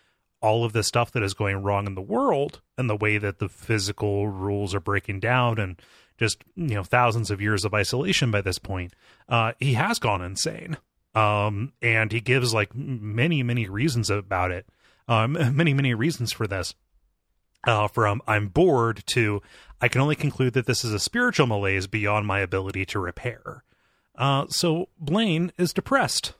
S1: all of the stuff that is going wrong in the world and the way that the physical rules are breaking down and just you know thousands of years of isolation by this point uh he has gone insane. Um and he gives like many many reasons about it. Um many many reasons for this. Uh from i'm bored to i can only conclude that this is a spiritual malaise beyond my ability to repair. Uh so blaine is depressed.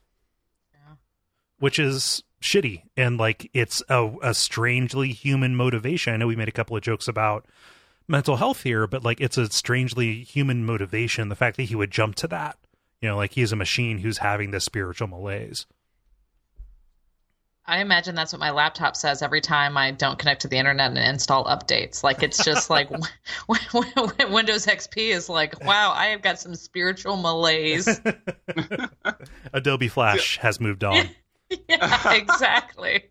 S1: Which is shitty. And like it's a, a strangely human motivation. I know we made a couple of jokes about mental health here, but like it's a strangely human motivation. The fact that he would jump to that, you know, like he's a machine who's having this spiritual malaise.
S2: I imagine that's what my laptop says every time I don't connect to the internet and install updates. Like it's just like Windows XP is like, wow, I have got some spiritual malaise.
S1: Adobe Flash has moved on.
S2: yeah, exactly.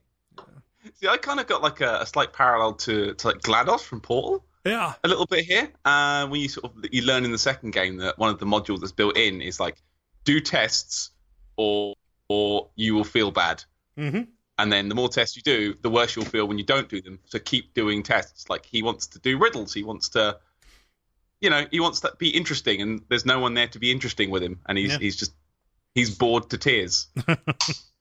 S3: See, I kind of got like a, a slight parallel to, to like GLaDOS from Portal
S1: yeah.
S3: a little bit here. Uh, when you sort of you learn in the second game that one of the modules that's built in is like do tests or or you will feel bad.
S1: Mm-hmm.
S3: And then the more tests you do, the worse you'll feel when you don't do them. So keep doing tests. Like he wants to do riddles. He wants to you know, he wants to be interesting, and there's no one there to be interesting with him, and he's
S1: Yeah.
S3: he's just he's bored to tears.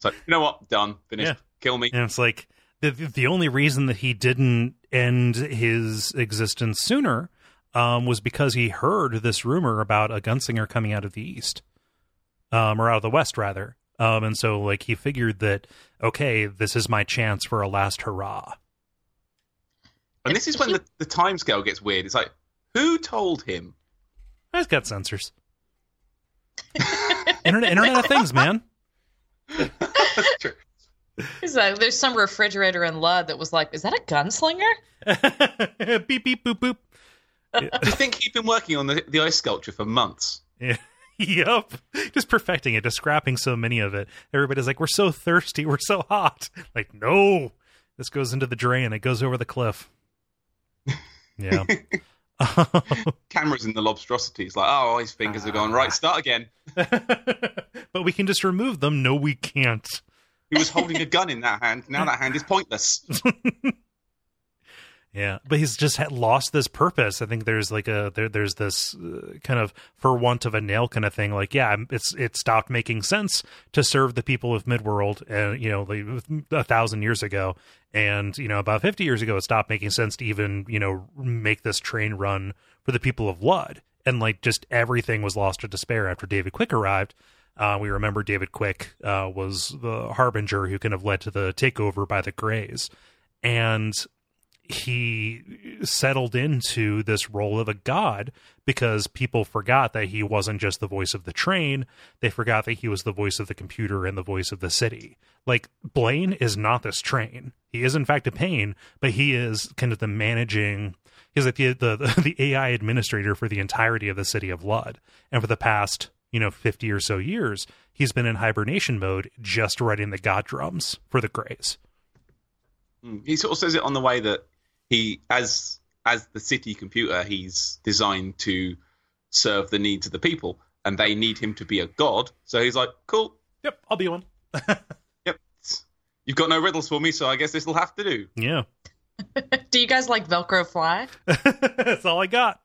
S3: so you know what? Done. Finished.
S1: Yeah.
S3: Kill me.
S1: And it's like the the only reason that he didn't end his existence sooner um, was because he heard this rumor about a gunslinger coming out of the east, um, or out of the west rather. Um, and so like he figured that okay, this is my chance for a last hurrah.
S3: And this is when the, the time scale gets weird. It's like, who told him?
S1: I've got sensors. internet, Internet of Things, man.
S3: That's True.
S2: He's like, there's some refrigerator in Lud that was like, is that a gunslinger?
S1: beep beep boop boop.
S3: Do you think he'd been working on the, the ice sculpture for months?
S1: Yeah. Yep. Just perfecting it, just scrapping so many of it. Everybody's like, we're so thirsty, we're so hot. Like, no. This goes into the drain, it goes over the cliff. Yeah.
S3: Cameras in the lobstrosity. It's like, oh, his fingers are gone. Right, ah. start again.
S1: but we can just remove them. No, we can't.
S3: He was holding a gun in that hand. Now that hand is pointless.
S1: Yeah, but he's just lost this purpose. I think there's like a there, there's this uh, kind of for want of a nail kind of thing. Like, yeah, it's it stopped making sense to serve the people of Midworld, and you know, like a thousand years ago, and you know, about fifty years ago, it stopped making sense to even you know make this train run for the people of Lud, and like just everything was lost to despair after David Quick arrived. Uh, we remember David Quick uh, was the harbinger who kind of led to the takeover by the Greys, and he settled into this role of a god because people forgot that he wasn't just the voice of the train. They forgot that he was the voice of the computer and the voice of the city. Like, Blaine is not this train. He is, in fact, a pain, but he is kind of the managing. He's like the, the, the AI administrator for the entirety of the city of Lud. And for the past, you know, 50 or so years, he's been in hibernation mode, just writing the god drums for the Greys.
S3: Mm. He sort of says it on the way that he, as as the city computer, he's designed to serve the needs of the people, and they need him to be a god. So he's like, "Cool,
S1: Yep, I'll be one.
S3: yep, you've got no riddles for me, so I guess this will have to do."
S1: Yeah.
S2: Do you guys like Velcro fly?
S1: That's all I got.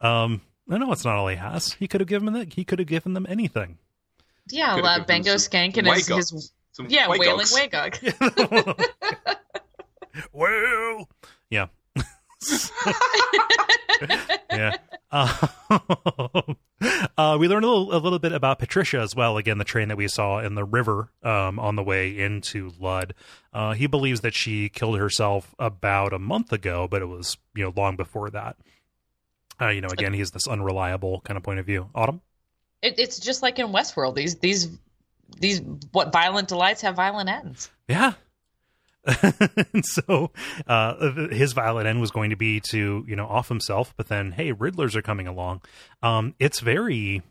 S1: Um, I know it's not all he has. He could have given them. He could have given them anything.
S2: Yeah,
S3: Could've
S2: uh, Bango Skank and his, his
S3: Some
S2: yeah, Wailing
S3: Wagogs.
S2: Wagog.
S1: well, yeah, yeah. Uh, uh, we learned a little, a little bit about Patricia as well. Again, the train that we saw in the river um, on the way into Lud. Uh, he believes that she killed herself about a month ago, but it was you know long before that. Uh, you know, again, he's this unreliable kind of point of view. Autumn.
S2: It, it's just like in Westworld. These these these what violent delights have violent ends.
S1: Yeah. and so uh, his violent end was going to be to you know off himself, but then hey, Riddlers are coming along. Um, it's very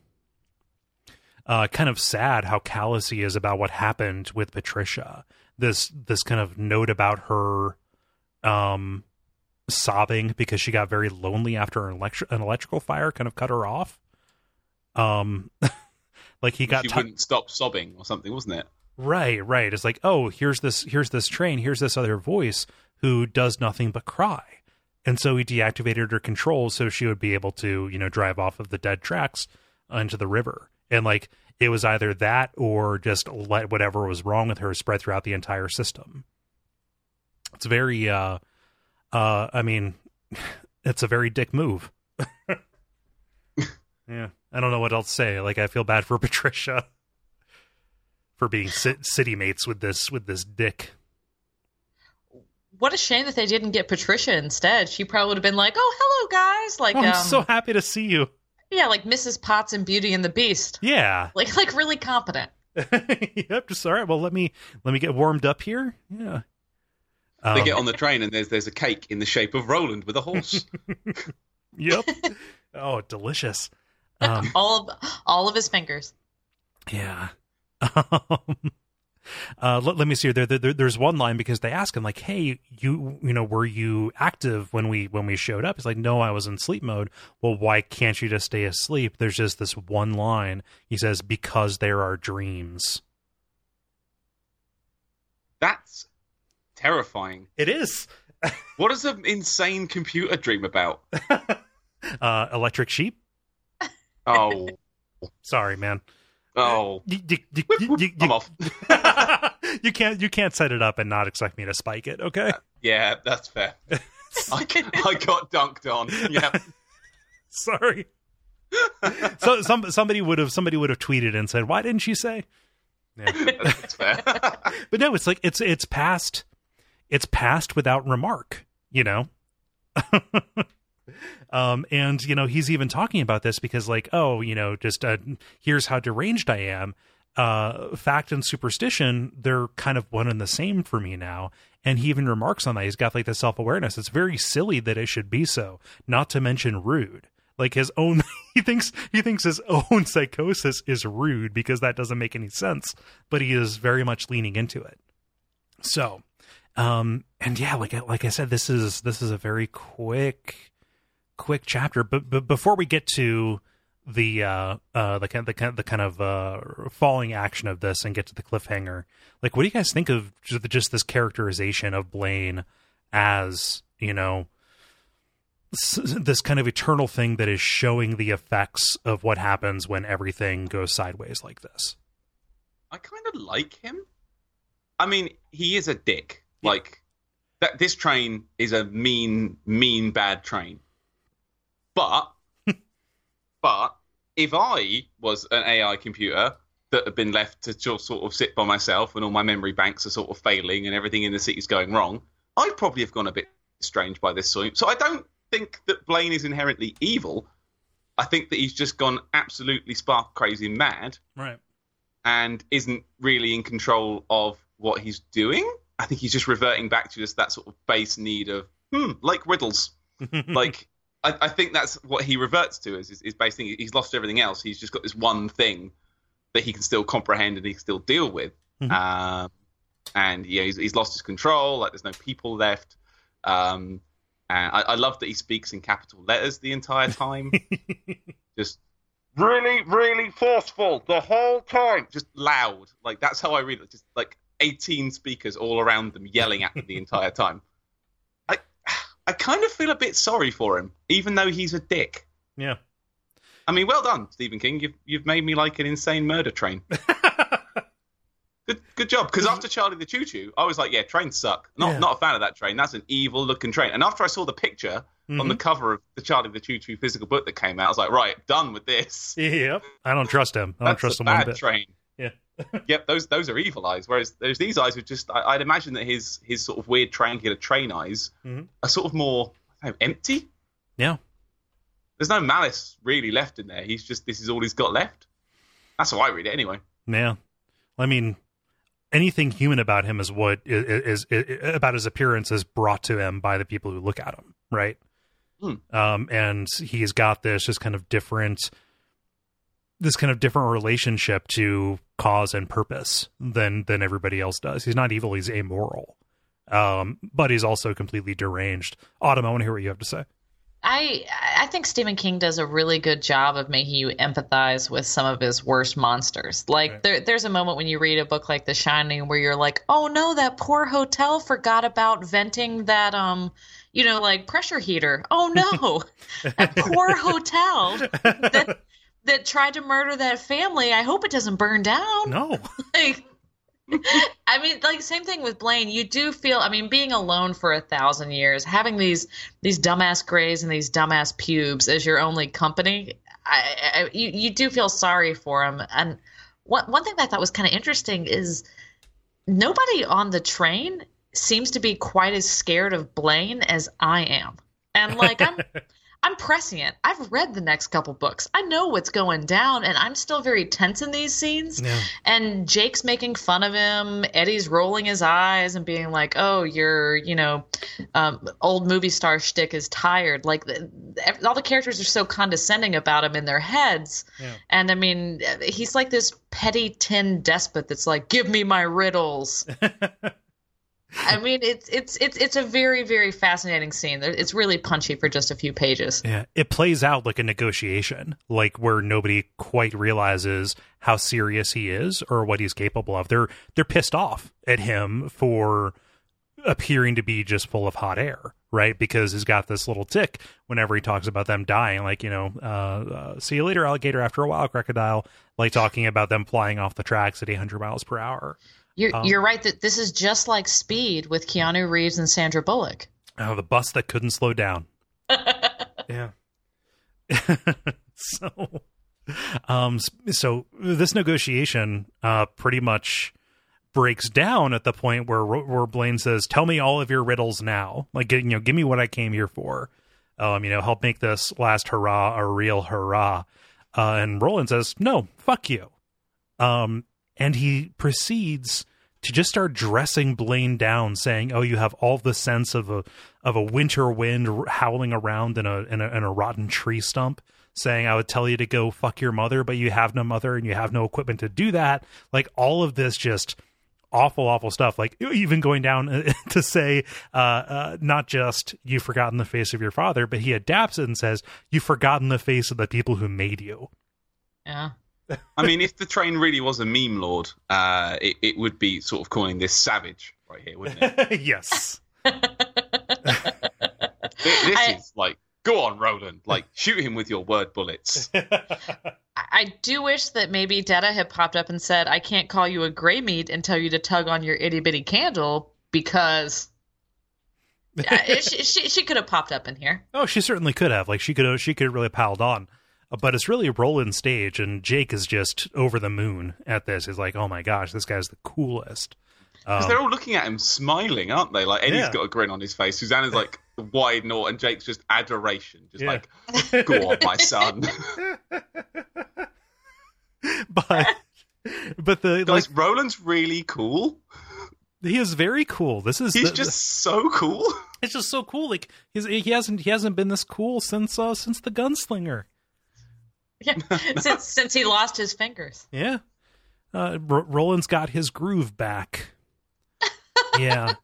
S1: uh, kind of sad how callous he is about what happened with Patricia. This this kind of note about her um, sobbing because she got very lonely after an, electri- an electrical fire kind of cut her off. Um, like he got
S3: she
S1: ti-
S3: wouldn't stop sobbing or something, wasn't it?
S1: Right, right. It's like, oh, here's this here's this train, here's this other voice who does nothing but cry. And so he deactivated her controls so she would be able to, you know, drive off of the dead tracks into the river. And like it was either that or just let whatever was wrong with her spread throughout the entire system. It's very uh uh I mean it's a very dick move. yeah. I don't know what else to say. Like I feel bad for Patricia for being ci- city mates with this with this dick.
S2: What a shame that they didn't get Patricia instead. She probably would have been like, "Oh, hello guys!" Like,
S1: Oh, I'm
S2: um,
S1: so happy to see you.
S2: yeah, like Mrs. Potts and Beauty and the Beast.
S1: Yeah.
S2: Like, like really competent.
S1: yep. Just all right. Well, let me let me get warmed up here. Yeah.
S3: They
S1: Um,
S3: get on the train and there's there's a cake in the shape of Roland with a horse.
S1: Yep. oh, delicious. Um,
S2: All of all of his fingers.
S1: Yeah. Um, uh, let, let me see. There, there, there's one line because they ask him like, "Hey, you, you know, were you active when we when we showed up?" He's like, "No, I was in sleep mode." Well, why can't you just stay asleep? There's just this one line. He says, "Because there are dreams."
S3: That's terrifying.
S1: It is.
S3: What does an insane computer dream about?
S1: uh, Electric Sheep.
S3: Oh,
S1: Sorry, man.
S3: oh,
S1: You, you, you,
S3: Whoop,
S1: you, you-
S3: I'm off.
S1: you can't you can't set it up and not expect me to spike it. Okay.
S3: Yeah, that's fair. I, I got dunked on. Yeah.
S1: Sorry. so some somebody would have somebody would have tweeted and said, "Why didn't you say?" Yeah.
S3: That's fair.
S1: But no, it's like it's it's past it's passed without remark, you know. um and you know, he's even talking about this because like, oh, you know, just uh, here's how deranged I am. Uh fact and superstition, they're kind of one and the same for me now. And he even remarks on that. He's got like the self-awareness. It's very silly that it should be so, not to mention rude. Like his own he thinks he thinks his own psychosis is rude because that doesn't make any sense, but he is very much leaning into it. So, um, and yeah, like like I said, this is this is a very quick, quick chapter. But but before we get to the uh uh the kind the kind the kind of uh falling action of this and get to the cliffhanger, like what do you guys think of just this characterization of Blaine as you know this kind of eternal thing that is showing the effects of what happens when everything goes sideways like this.
S3: I kind of like him. I mean, he is a dick. Like that. This train is a mean, mean, bad train. But, but if I was an AI computer that had been left to just sort of sit by myself and all my memory banks are sort of failing and everything in the city's going wrong, I'd probably have gone a bit strange by this point. So I don't think that Blaine is inherently evil. I think that he's just gone absolutely spark crazy mad
S1: Right.
S3: and isn't really in control of what he's doing. I think he's just reverting back to just that sort of base need of hmm, like riddles. like I, I think that's what he reverts to is is, is basically he's lost everything else. He's just got this one thing that he can still comprehend and he can still deal with.
S1: Mhm.
S3: Um, and yeah, he's, he's lost his control. Like there's no people left. Um, and I, I love that he speaks in capital letters the entire time just really, really forceful the whole time, just loud. Like that's how I read it. Just like 18 speakers all around them yelling at them the entire time. I, I kind of feel a bit sorry for him, even though he's a dick.
S1: yeah.
S3: I mean, well done, Stephen King. You've you've made me like an insane murder train. Good good job. Because after Charlie the Choo Choo, I was like, yeah, trains suck. Not
S1: Yeah.
S3: not a fan of that train. That's an evil looking train. And after I saw the picture on the mm-hmm. cover of the Charlie the Choo Choo physical book that came out, I was like, right, done with this.
S1: Yep. I don't trust him. I don't trust him one bit.
S3: train. Yep, those those are evil eyes. Whereas there's these eyes are just. I, I'd imagine that his his sort of weird triangular train eyes
S1: Mhm.
S3: are sort of more know, empty.
S1: Yeah.
S3: There's no malice really left in there. He's just this is all he's got left. That's how I read it anyway.
S1: Yeah. I mean, anything human about him is what is, is, is about his appearance is brought to him by the people who look at him, right?
S3: Hmm.
S1: Um, and he's got this just kind of different, this kind of different relationship to cause and purpose than than everybody else does. He's not evil; he's amoral. Um, but he's also completely deranged. Autumn, I want to hear what you have to say.
S2: I I think Stephen King does a really good job of making you empathize with some of his worst monsters. Like
S1: Right.
S2: there there's a moment when you read a book like The Shining where you're like, "Oh no, that poor hotel forgot about venting that um, you know, like pressure heater. Oh no. that poor hotel that that tried to murder that family. I hope it doesn't burn down."
S1: No,
S2: like I mean, like same thing with Blaine. You do feel, I mean, being alone for a thousand years, having these these dumbass grays and these dumbass pubes as your only company, I, I you you do feel sorry for him. And one one thing that I thought was kind of interesting is nobody on the train seems to be quite as scared of Blaine as I am. And like I'm I'm prescient. I've read the next couple books. I know what's going down, and I'm still very tense in these scenes.
S1: yeah,
S2: And Jake's making fun of him. Eddie's rolling his eyes and being like, "Oh, your, you know, um, old movie star shtick is tired." Like the, all the characters are so condescending about him in their heads.
S1: Yeah.
S2: And I mean, he's like this petty tin despot that's like, "Give me my riddles." I mean, it's it's it's it's a very very fascinating scene. It's really punchy for just a few pages.
S1: Yeah, it plays out like a negotiation, like where nobody quite realizes how serious he is or what he's capable of. They're they're pissed off at him for appearing to be just full of hot air, right? Because he's got this little tick whenever he talks about them dying, like, you know, uh, uh, see you later, alligator, after a while, crocodile, like talking about them flying off the tracks at 800 miles per hour.
S2: You're, um, you're right that this is just like Speed with Keanu Reeves and Sandra Bullock.
S1: Oh, the bus that couldn't slow down. yeah. so, um, so this negotiation, uh, pretty much breaks down at the point where where Blaine says, "Tell me all of your riddles now. Like, you know, give me what I came here for. Um, you know, help make this last hurrah a real hurrah." Uh, and Roland says, "No, fuck you." Um, and he proceeds to just start dressing Blaine down, saying, "Oh, you have all the sense of a of a winter wind howling around in a in a, in a rotten tree stump." Saying, I would tell you to go fuck your mother, but you have no mother and you have no equipment to do that. Like all of this just awful, awful stuff. Like even going down to say, uh, uh, not just you've forgotten the face of your father, but he adapts it and says, you've forgotten the face of the people who made you.
S2: Yeah.
S3: I mean, if the train really was a meme lord, uh, it, it would be sort of calling this savage right here, wouldn't
S1: it? yes. this,
S3: this I, is like, go on, Roland, like shoot him with your word bullets.
S2: I do wish that maybe Detta had popped up and said, I can't call you a gray meat and tell you to tug on your itty bitty candle because she, she, she could have popped up in here.
S1: Oh, she certainly could have. Like she could have, she could have really piled on. But it's really a Roland stage, and Jake is just over the moon at this. He's like, oh my gosh, this guy's the coolest.
S3: Because um, they're all looking at him smiling, aren't they? Like Eddie's yeah. got a grin on his face. Susanna's like wide naught, and Jake's just adoration, just yeah. like, go on, my son.
S1: but but the
S3: guys, like, Roland's really cool.
S1: He is very cool. This is
S3: he's
S1: the,
S3: just so cool.
S1: It's just so cool. Like he's, he hasn't he hasn't been this cool since uh, since the gunslinger.
S2: Yeah, since since he lost his fingers.
S1: Yeah, uh, R- Roland's got his groove back. Yeah.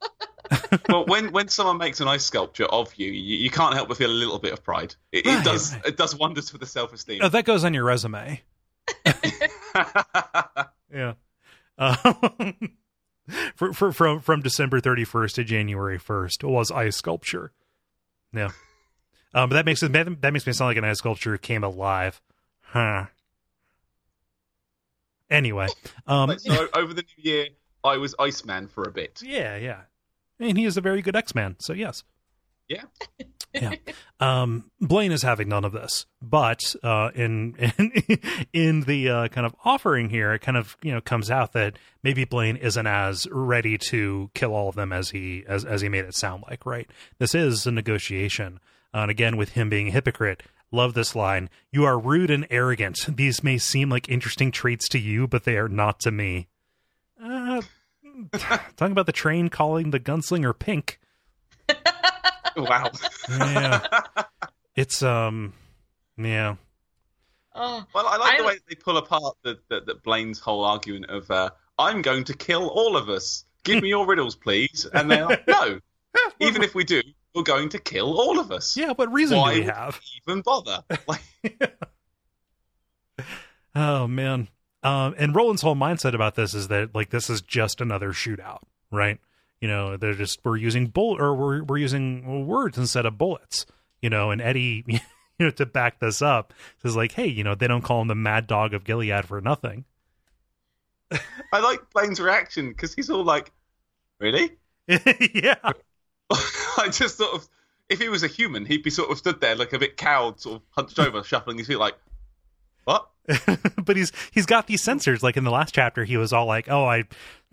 S3: well, when when someone makes an ice sculpture of you, you, you can't help but feel a little bit of pride. It, right, it does right. it does wonders for the self esteem.
S1: Oh, that goes on your resume. yeah. Um, for, for, from from December 31st to January 1st was ice sculpture. Yeah. Um, but that makes it that makes me sound like an ice sculpture came alive. Huh. Anyway, um,
S3: so over the new year, I was Iceman for a bit.
S1: Yeah, yeah, and he is a very good X Man. So yes.
S3: Yeah.
S1: yeah. Um, Blaine is having none of this, but uh, in in in the uh, kind of offering here, it kind of you know comes out that maybe Blaine isn't as ready to kill all of them as he as as he made it sound like. Right. This is a negotiation, uh, and again with him being a hypocrite. Love this line. You are rude and arrogant. These may seem like interesting traits to you, but they are not to me. Uh, talking about the train calling the gunslinger pink.
S3: wow.
S1: yeah. It's um yeah.
S2: Oh,
S3: well, I like I, the way they pull apart the, the, the Blaine's whole argument of uh, "I'm going to kill all of us. Give me your riddles, please." And they're like, "No, even if we do, you're going to kill all of us."
S1: Yeah, what reason
S3: Why
S1: do we have?
S3: Even bother? Like...
S1: oh man. Um, and Roland's whole mindset about this is that like this is just another shootout, right? you know they're just we're using bull or we're we're using words instead of bullets you know and eddie you know to back this up says like hey you know they don't call him the mad dog of gilead for nothing
S3: i like blaine's reaction because he's all like really
S1: yeah
S3: i just sort of if he was a human he'd be sort of stood there like a bit cowed sort of hunched over shuffling his feet like what
S1: but he's he's got these sensors. Like in the last chapter, he was all like, "Oh, I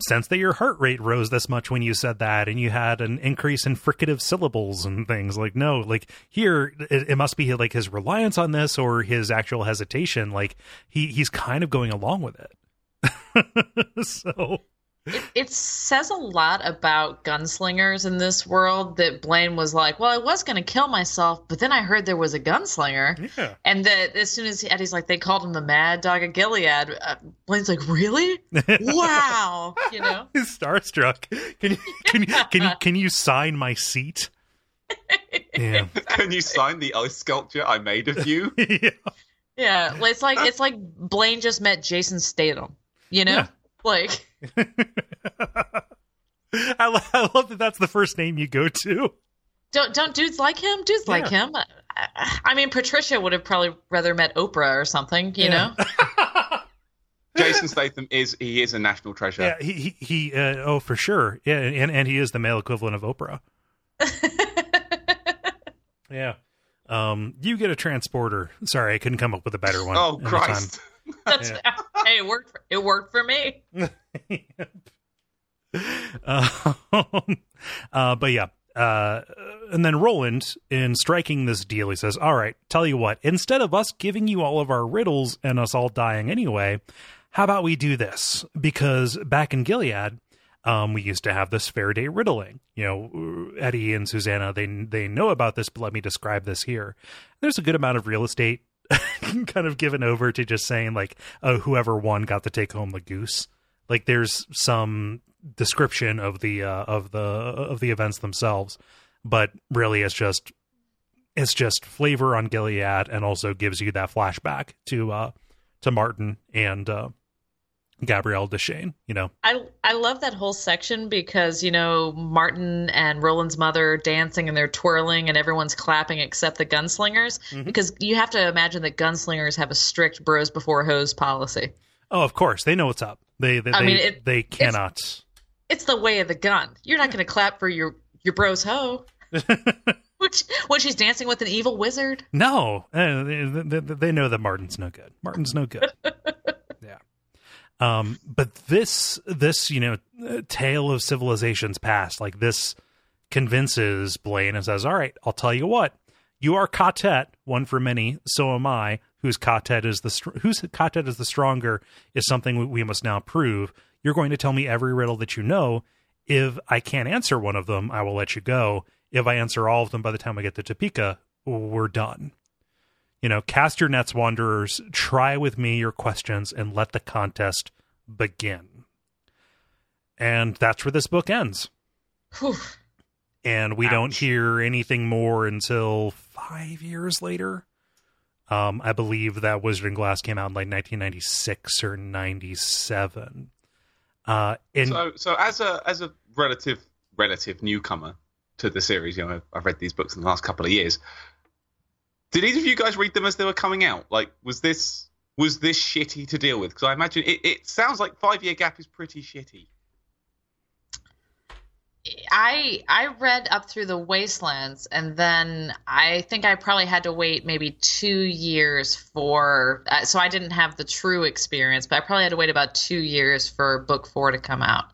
S1: sense that your heart rate rose this much when you said that, and you had an increase in fricative syllables and things." Like, no, like here, it, it must be like his reliance on this or his actual hesitation. Like he he's kind of going along with it. so
S2: it, it, says a lot about gunslingers in this world that Blaine was like, well, I was going to kill myself, but then I heard there was a gunslinger.
S1: Yeah.
S2: And that as soon as Eddie's like, they called him the Mad Dog of Gilead, uh, Blaine's like, really? wow. You know?
S1: He's starstruck. Can you, can you, can you, can you sign my seat?
S3: yeah. Can you sign the ice sculpture I made of you?
S1: yeah.
S2: Yeah. It's like, it's like Blaine just met Jason Statham, you know? Yeah. Like,
S1: I, lo- I love that that's the first name you go to.
S2: Don't don't dudes like him? Dudes like him. I, I mean, Patricia would have probably rather met Oprah or something. You know.
S3: Jason Statham is he is a national treasure.
S1: Yeah, he he, he uh, oh for sure. Yeah, and and he is the male equivalent of Oprah. Yeah. Um, you get a transporter. Sorry, I couldn't come up with a better one.
S3: Oh
S1: at
S3: Christ!
S2: That's hey, it worked. For, it worked for me.
S1: um, uh, but yeah. Uh, and then Roland, in striking this deal, he says, All right, tell you what, instead of us giving you all of our riddles and us all dying anyway, how about we do this? Because back in Gilead, um, we used to have this Fair-Day riddling. You know, Eddie and Susanna, they they know about this, but let me describe this here. There's a good amount of real estate kind of given over to just saying like, oh, whoever won got to take home the goose. Like, there's some description of the uh, of the of the events themselves, but really, it's just it's just flavor on Gilead, and also gives you that flashback to uh to Martin and uh Gabrielle Deschain. You know,
S2: I I love that whole section because you know Martin and Roland's mother dancing and they're twirling and everyone's clapping except the gunslingers
S1: Mhm.
S2: because you have to imagine that gunslingers have a strict bros before hoes policy.
S1: oh, of course, they know what's up. They they
S2: I
S1: they,
S2: mean, it-
S1: they cannot.
S2: It's the way of the gun. You're not going to clap for your your bro's hoe. Which when she's dancing with an evil wizard.
S1: No, uh, they, they, they know that Martin's no good. Martin's no good. Um, but this, this, you know, tale of civilizations past, like this convinces Blaine and says, all right, I'll tell you what, you are ka-tet, one for many, so am I, whose ka-tet is the, str- whose ka-tet is the stronger is something we- we must now prove. You're going to tell me every riddle that you know. If I can't answer one of them, I will let you go. If I answer all of them by the time I get to Topeka, we're done. You know, cast your nets, wanderers. Try with me your questions and let the contest begin. And that's where this book ends.
S2: Whew.
S1: And we don't hear anything more until five years later. Um, I believe that Wizard and Glass came out in like 1996 or 97. Uh, and
S3: So, so as a as a relative relative newcomer to the series, you know, I've, I've read these books in the last couple of years. Did either of you guys read them as they were coming out? Like, was this was this shitty to deal with? Because I imagine it, it sounds like five year gap is pretty shitty.
S2: I I read up through the Wastelands, and then I think I probably had to wait maybe two years for. Uh, so I didn't have the true experience, but I probably had to wait about two years for book four to come out.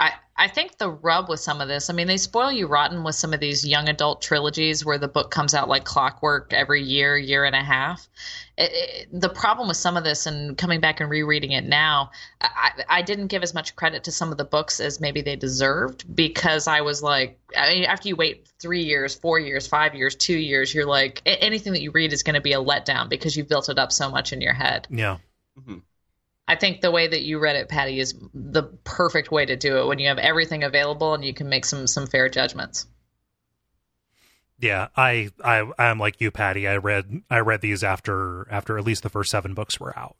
S2: I I think the rub with some of this, I mean, they spoil you rotten with some of these young adult trilogies where the book comes out like clockwork every year, year and a half. It, it, the problem with some of this, and coming back and rereading it now, I, I didn't give as much credit to some of the books as maybe they deserved because I was like, I mean, after you wait three years, four years, five years, two years, you're like, anything that you read is going to be a letdown because you've built it up so much in your head.
S1: yeah, mm-hmm.
S2: I think the way that you read it, Patty, is the perfect way to do it when you have everything available and you can make some some fair judgments.
S1: yeah. I I I'm like you, Patty. I read I read these after after at least the first seven books were out.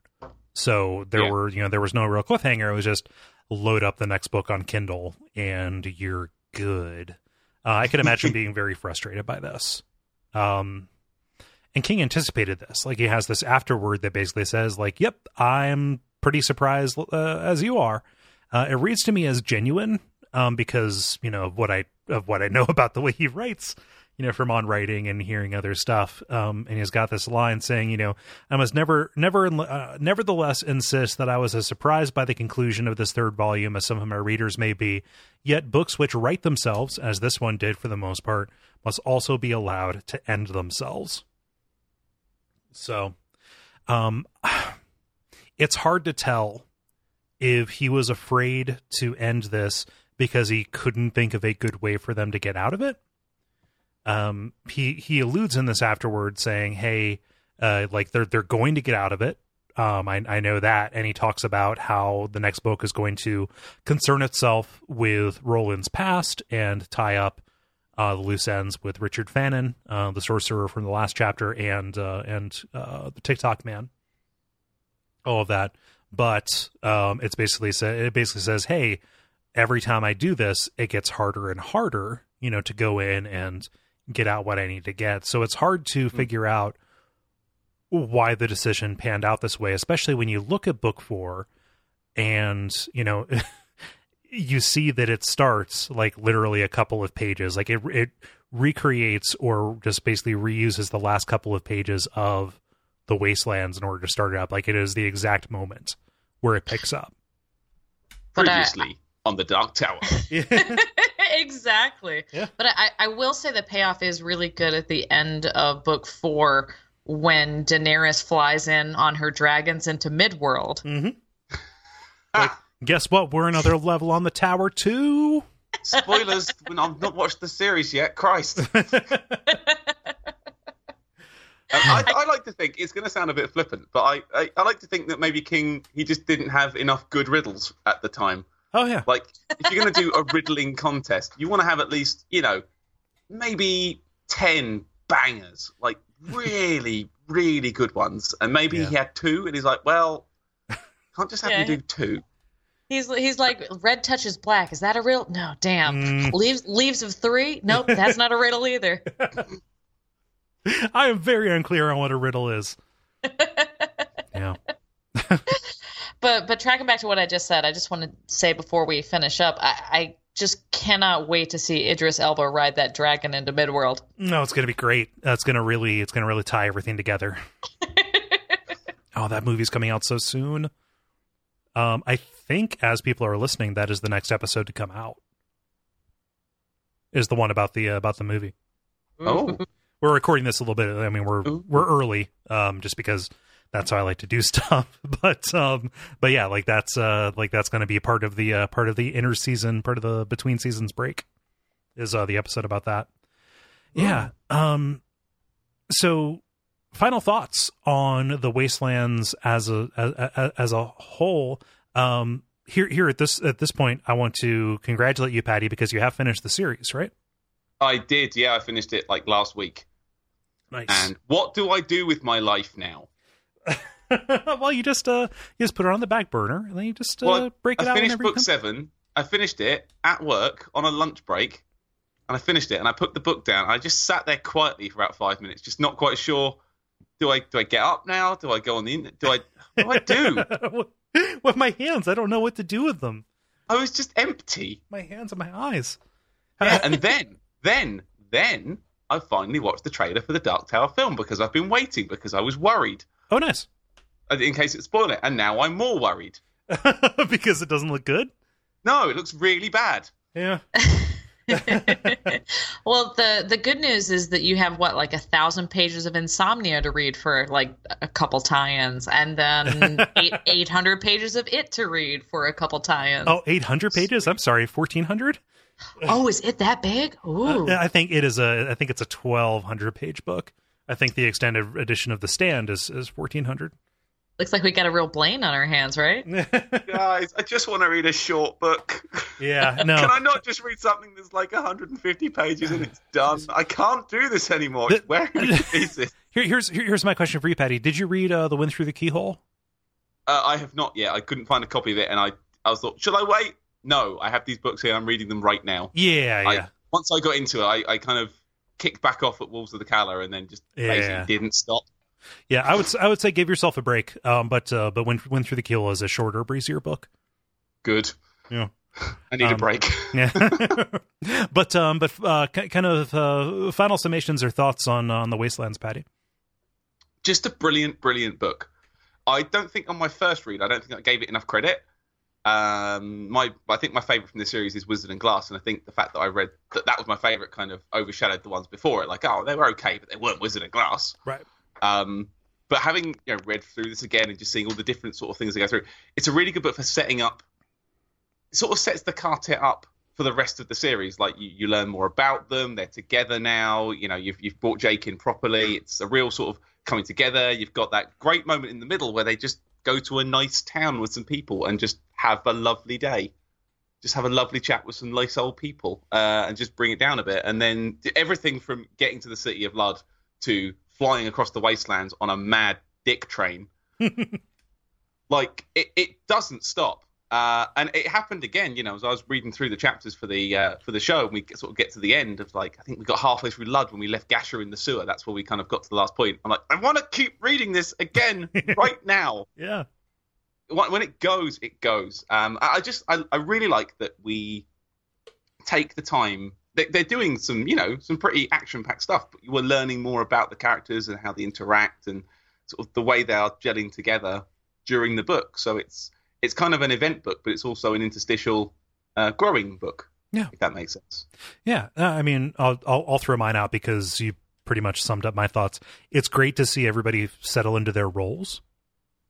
S1: So there
S3: Yeah.
S1: were you know there was no real cliffhanger. It was just load up the next book on Kindle and you're good. Uh, I can imagine being very frustrated by this. Um, and King anticipated this. Like he has this afterword that basically says, like, "Yep, I'm pretty surprised uh, as you are." Uh, it reads to me as genuine um, because you know of what I of what I know about the way he writes. You know, from on writing and hearing other stuff, um, and he's got this line saying, "You know, I must never, never, uh, nevertheless insist that I was as surprised by the conclusion of this third volume as some of my readers may be. Yet books which write themselves, as this one did for the most part, must also be allowed to end themselves." So, um, it's hard to tell if he was afraid to end this because he couldn't think of a good way for them to get out of it. Um, he he alludes in this afterward saying, "Hey, uh, like they're they're going to get out of it. Um, I I know that." And he talks about how the next book is going to concern itself with Roland's past and tie up uh, the loose ends with Richard Fannin, uh, the sorcerer from the last chapter, and uh, and uh, the Tick-Tock man. All of that, but um, it's basically sa- it basically says, "Hey, every time I do this, it gets harder and harder, you know, to go in and get out what I need to get. So it's hard to
S3: Hmm.
S1: figure out why the decision panned out this way, especially when you look at book four and, you know, you see that it starts like literally a couple of pages. Like it, it recreates or just basically reuses the last couple of pages of the wastelands in order to start it up. Like it is the exact moment where it picks up.
S2: But I-
S3: Previously on the Dark Tower.
S2: exactly.
S1: Yeah.
S2: But I, I will say the payoff is really good at the end of book four when Daenerys flies in on her dragons into Midworld.
S1: Mm-hmm. Like, guess what? We're another level on the tower too.
S3: Spoilers when I've not watched the series yet. Christ. I, I like to think it's going to sound a bit flippant, but I, I, I like to think that maybe King he just didn't have enough good riddles at the time.
S1: Oh yeah.
S3: Like if you're going to do a riddling contest, you want to have at least you know maybe ten bangers, like really really good ones, and maybe
S1: Yeah.
S3: he had two, and he's like, well, can't just have
S2: Yeah.
S3: me do two.
S2: He's he's like red touches black. Is that a riddle? No, damn.
S1: Mm.
S2: Leaves leaves of three? Nope, that's not a riddle either.
S1: I am very unclear on what a riddle is. Yeah.
S2: But but tracking back to what I just said, I just want to say before we finish up, I, I just cannot wait to see Idris Elba ride that dragon into Midworld.
S1: No, it's gonna be great. Uh, it's gonna really, it's gonna really tie everything together. oh, that movie's coming out so soon. Um, I think as people are listening, that is the next episode to come out. Is the one about the uh, about the movie.
S3: Oh,
S1: We're recording this a little bit. I mean, we're
S3: Ooh.
S1: we're early, um, just because that's how I like to do stuff. But um, but yeah, like that's uh, like that's going to be part of the uh, part of the inner season, part of the between seasons break, is uh, the episode about that. Yeah. Um. So, final thoughts on the wastelands as a as, as a whole. Um. Here, here at this at this point, I want to congratulate you, Patty, because you have finished the series, right?
S3: I did. Yeah, I finished it like last week.
S1: Nice.
S3: And what do I do with my life now?
S1: well, you just uh, you just put it on the back burner, and then you just uh,
S3: Well,
S1: break it out. I finished
S3: book
S1: come-
S3: seven. I finished it at work on a lunch break, and I finished it. And I put the book down. I just sat there quietly for about five minutes, just not quite sure. Do I do I get up now? Do I go on the internet? Do I what do I do?
S1: with my hands, I don't know what to do with them.
S3: I was just empty.
S1: My hands and my eyes.
S3: Yeah, and then then then I finally watched the trailer for the Dark Tower film because I've been waiting because I was worried
S1: oh, nice.
S3: in case it spoiled it, and now I'm more worried.
S1: because it doesn't look good.
S3: No, it looks really bad.
S1: Yeah.
S2: well, the the good news is that you have what like a thousand pages of Insomnia to read for like a couple tie-ins, and then eight eight hundred pages of It to read for a couple tie-ins.
S1: Oh, 800 pages. I'm sorry, 1400.
S2: Oh, is it that big? Ooh.
S1: I think it is a. I think it's a 1200 page book. I think the extended edition of the Stand is is 1400.
S2: Looks like we got a real Blaine on our hands, right?
S3: Guys, I just want to read a short book.
S1: yeah. No.
S3: Can I not just read something that's like 150 pages and it's done? I can't do this anymore. It's wearing me to pieces.
S1: Here, here's here- here's my question for you, Patty. Did you read uh, The Wind Through the Keyhole?
S3: Uh, I have not yet. I couldn't find a copy of it, and I, I was thought, should I wait? No, I have these books here. I'm reading them right now.
S1: Yeah,
S3: I-
S1: yeah.
S3: Once I got into it, I, I kind of kicked back off at Wolves of the Cala and then just
S1: Yeah.
S3: basically didn't stop.
S1: Yeah, I would I would say give yourself a break. Um, but uh, but Wind, Wind Through the Keyhole is a shorter, breezier book.
S3: Good.
S1: Yeah.
S3: I need
S1: Um,
S3: a break.
S1: Yeah. but um, but uh, ki- kind of uh, final summations or thoughts on on the Wastelands, Patty.
S3: just a brilliant, brilliant book. I don't think on my first read, I don't think I gave it enough credit. Um, my, I think my favorite from the series is Wizard and Glass, and I think the fact that I read that that was my favorite kind of overshadowed the ones before it. Like, oh, they were okay, but they weren't Wizard and Glass.
S1: Right.
S3: Um, but having you know read through this again and just seeing all the different sort of things they go through, it's a really good book for setting up. It sort of sets the quartet up for the rest of the series. Like you, you learn more about them. They're together now. You know, you've you've brought Jake in properly. It's a real sort of coming together. You've got that great moment in the middle where they just go to a nice town with some people and just have a lovely day. Just have a lovely chat with some nice old people uh, and just bring it down a bit. And then everything from getting to the city of Lud to flying across the wastelands on a mad dick train. like it, it doesn't stop. Uh, and it happened again, you know, as I was reading through the chapters for the uh, for the show, and we sort of get to the end of like I think we got halfway through Lud when we left Gasher in the sewer. That's where we kind of got to the last point. I'm like, I want to keep reading this again right now.
S1: Yeah.
S3: When it goes, it goes. Um, I just I, I really like that we take the time. They're doing some, you know, some pretty action-packed stuff, but you are learning more about the characters and how they interact and sort of the way they are gelling together during the book. So it's it's kind of an event book, but it's also an interstitial uh, growing book.
S1: Yeah,
S3: if that makes sense.
S1: Yeah, uh, I mean, I'll, I'll, I'll throw mine out because you pretty much summed up my thoughts. It's great to see everybody settle into their roles.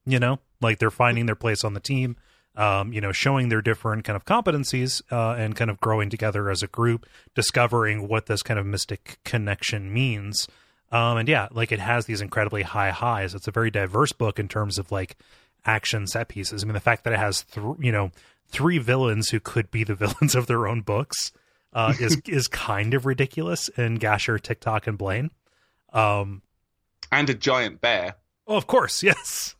S1: You know, like they're finding their place on the team. Um, you know, showing their different kind of competencies uh, and kind of growing together as a group, discovering what this kind of mystic connection means. Um, and yeah, like it has these incredibly high highs. It's a very diverse book in terms of like action set pieces. I mean, the fact that it has th- you know three villains who could be the villains of their own books uh, is is kind of ridiculous in Gasher, Tick-Tock, and Blaine. Um,
S3: and a giant bear.
S1: Oh, of course, yes.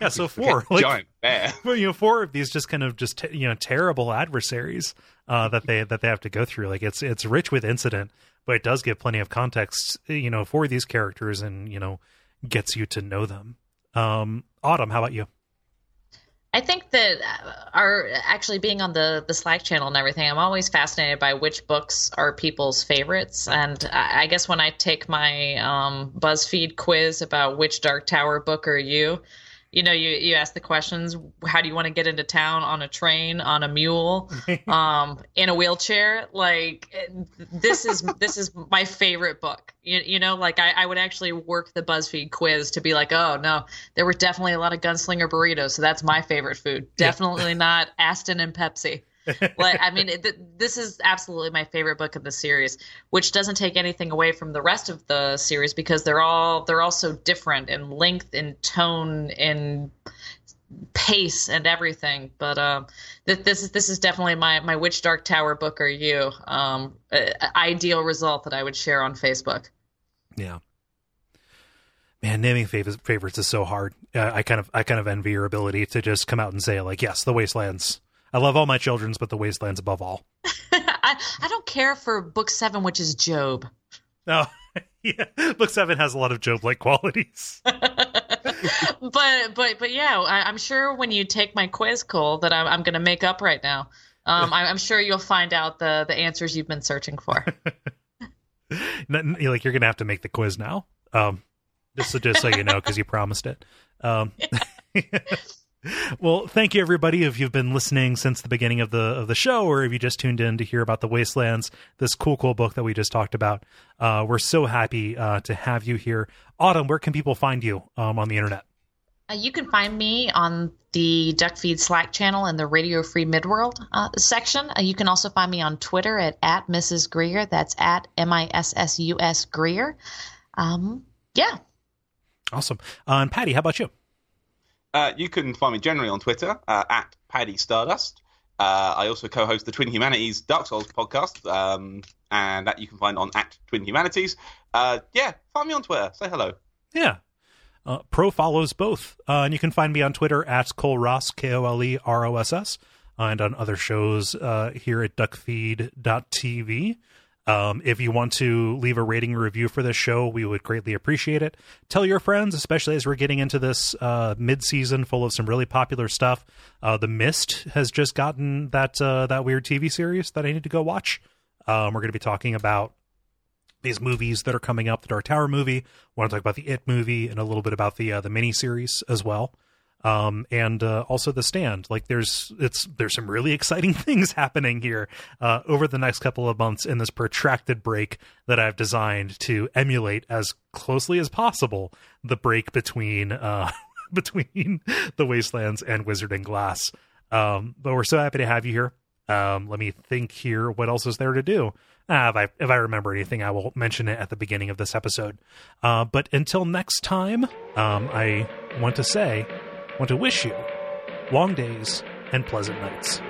S1: Yeah, so four like,
S3: giant bear.
S1: Well, you know, four of these just kind of just you know terrible adversaries uh, that they that they have to go through. Like it's it's rich with incident, but it does give plenty of context, you know, for these characters, and you know, gets you to know them. Um, Autumn, how about you?
S2: I think that uh, our actually being on the the Slack channel and everything, I'm always fascinated by which books are people's favorites. And I, guess when I take my um, BuzzFeed quiz about which Dark Tower book are you, you know, you, you ask the questions, how do you want to get into town on a train, on a mule, um, in a wheelchair? Like this is, this is my favorite book. You, you know, like I, I would actually work the BuzzFeed quiz to be like, oh no, there were definitely a lot of gunslinger burritos. So that's my favorite food. Definitely yeah. not astin and Pepsi like I mean, it, this is absolutely my favorite book of the series, which doesn't take anything away from the rest of the series because they're all they're all so different in length, in tone, in pace, and everything. But um, th- this is this is definitely my my Which Dark Tower book are you? Um, uh, ideal result that I would share on Facebook.
S1: Yeah. Man, naming favorites, favorites is so hard. Uh, I kind of, I kind of envy your ability to just come out and say like, yes, the Waste Lands I love all my children's, but the Waste Lands above all.
S2: I, I don't care for book seven, which is Job.
S1: Oh, yeah. Book seven has a lot of Job like qualities.
S2: but but but yeah, I, am sure when you take my quiz, Cole, that I'm, I'm going to make up right now. Um, I, am sure you'll find out the the answers you've been searching for.
S1: like you're going to have to make the quiz now. Um, just so just so you know, because you promised it. Um, well, thank you everybody if you've been listening since the beginning of the of the show, or if you just tuned in to hear about the Waste Lands, this cool, cool book that we just talked about. Uh, we're so happy uh, to have you here, Autumn. Where can people find you um, on the internet?
S2: Uh, you can find me on the Duckfeed Slack channel in the Radio Free Midworld uh, section. Uh, you can also find me on Twitter at, at Mrs. Greer. That's at M I S S U S Greer. Um, yeah.
S1: Awesome. Uh, and Patty, how about you?
S3: Uh, you can find me generally on Twitter uh, at Paddy Stardust. Uh, I also co-host the Twin Humanities Dark Souls podcast, um, and that you can find on at Twin Humanities. Uh, yeah, find me on Twitter. Say hello.
S1: Yeah. Uh, Pro follows both, and you can find me on Twitter at Cole Ross, K O L E R O S S, and on other shows here at duckfeed.tv. Um, if you want to leave a rating review for this show, we would greatly appreciate it. Tell your friends, especially as we're getting into this uh, mid-season full of some really popular stuff. Uh, the Mist has just gotten that uh, that weird TV series that I need to go watch. Um, we're going to be talking about these movies that are coming up. The Dark Tower movie. Want to talk about the It movie and a little bit about the uh, the miniseries as well um, and uh, also the stand. Like there's it's there's some really exciting things happening here uh, over the next couple of months in this protracted break that I've designed to emulate as closely as possible the break between uh, between the Waste Lands and Wizard and Glass. Um, but we're so happy to have you here. Um, let me think here. What else is there to do? Ah, if I if I remember anything, I will mention it at the beginning of this episode. Uh, but until next time, um, I want to say want to wish you long days and pleasant nights.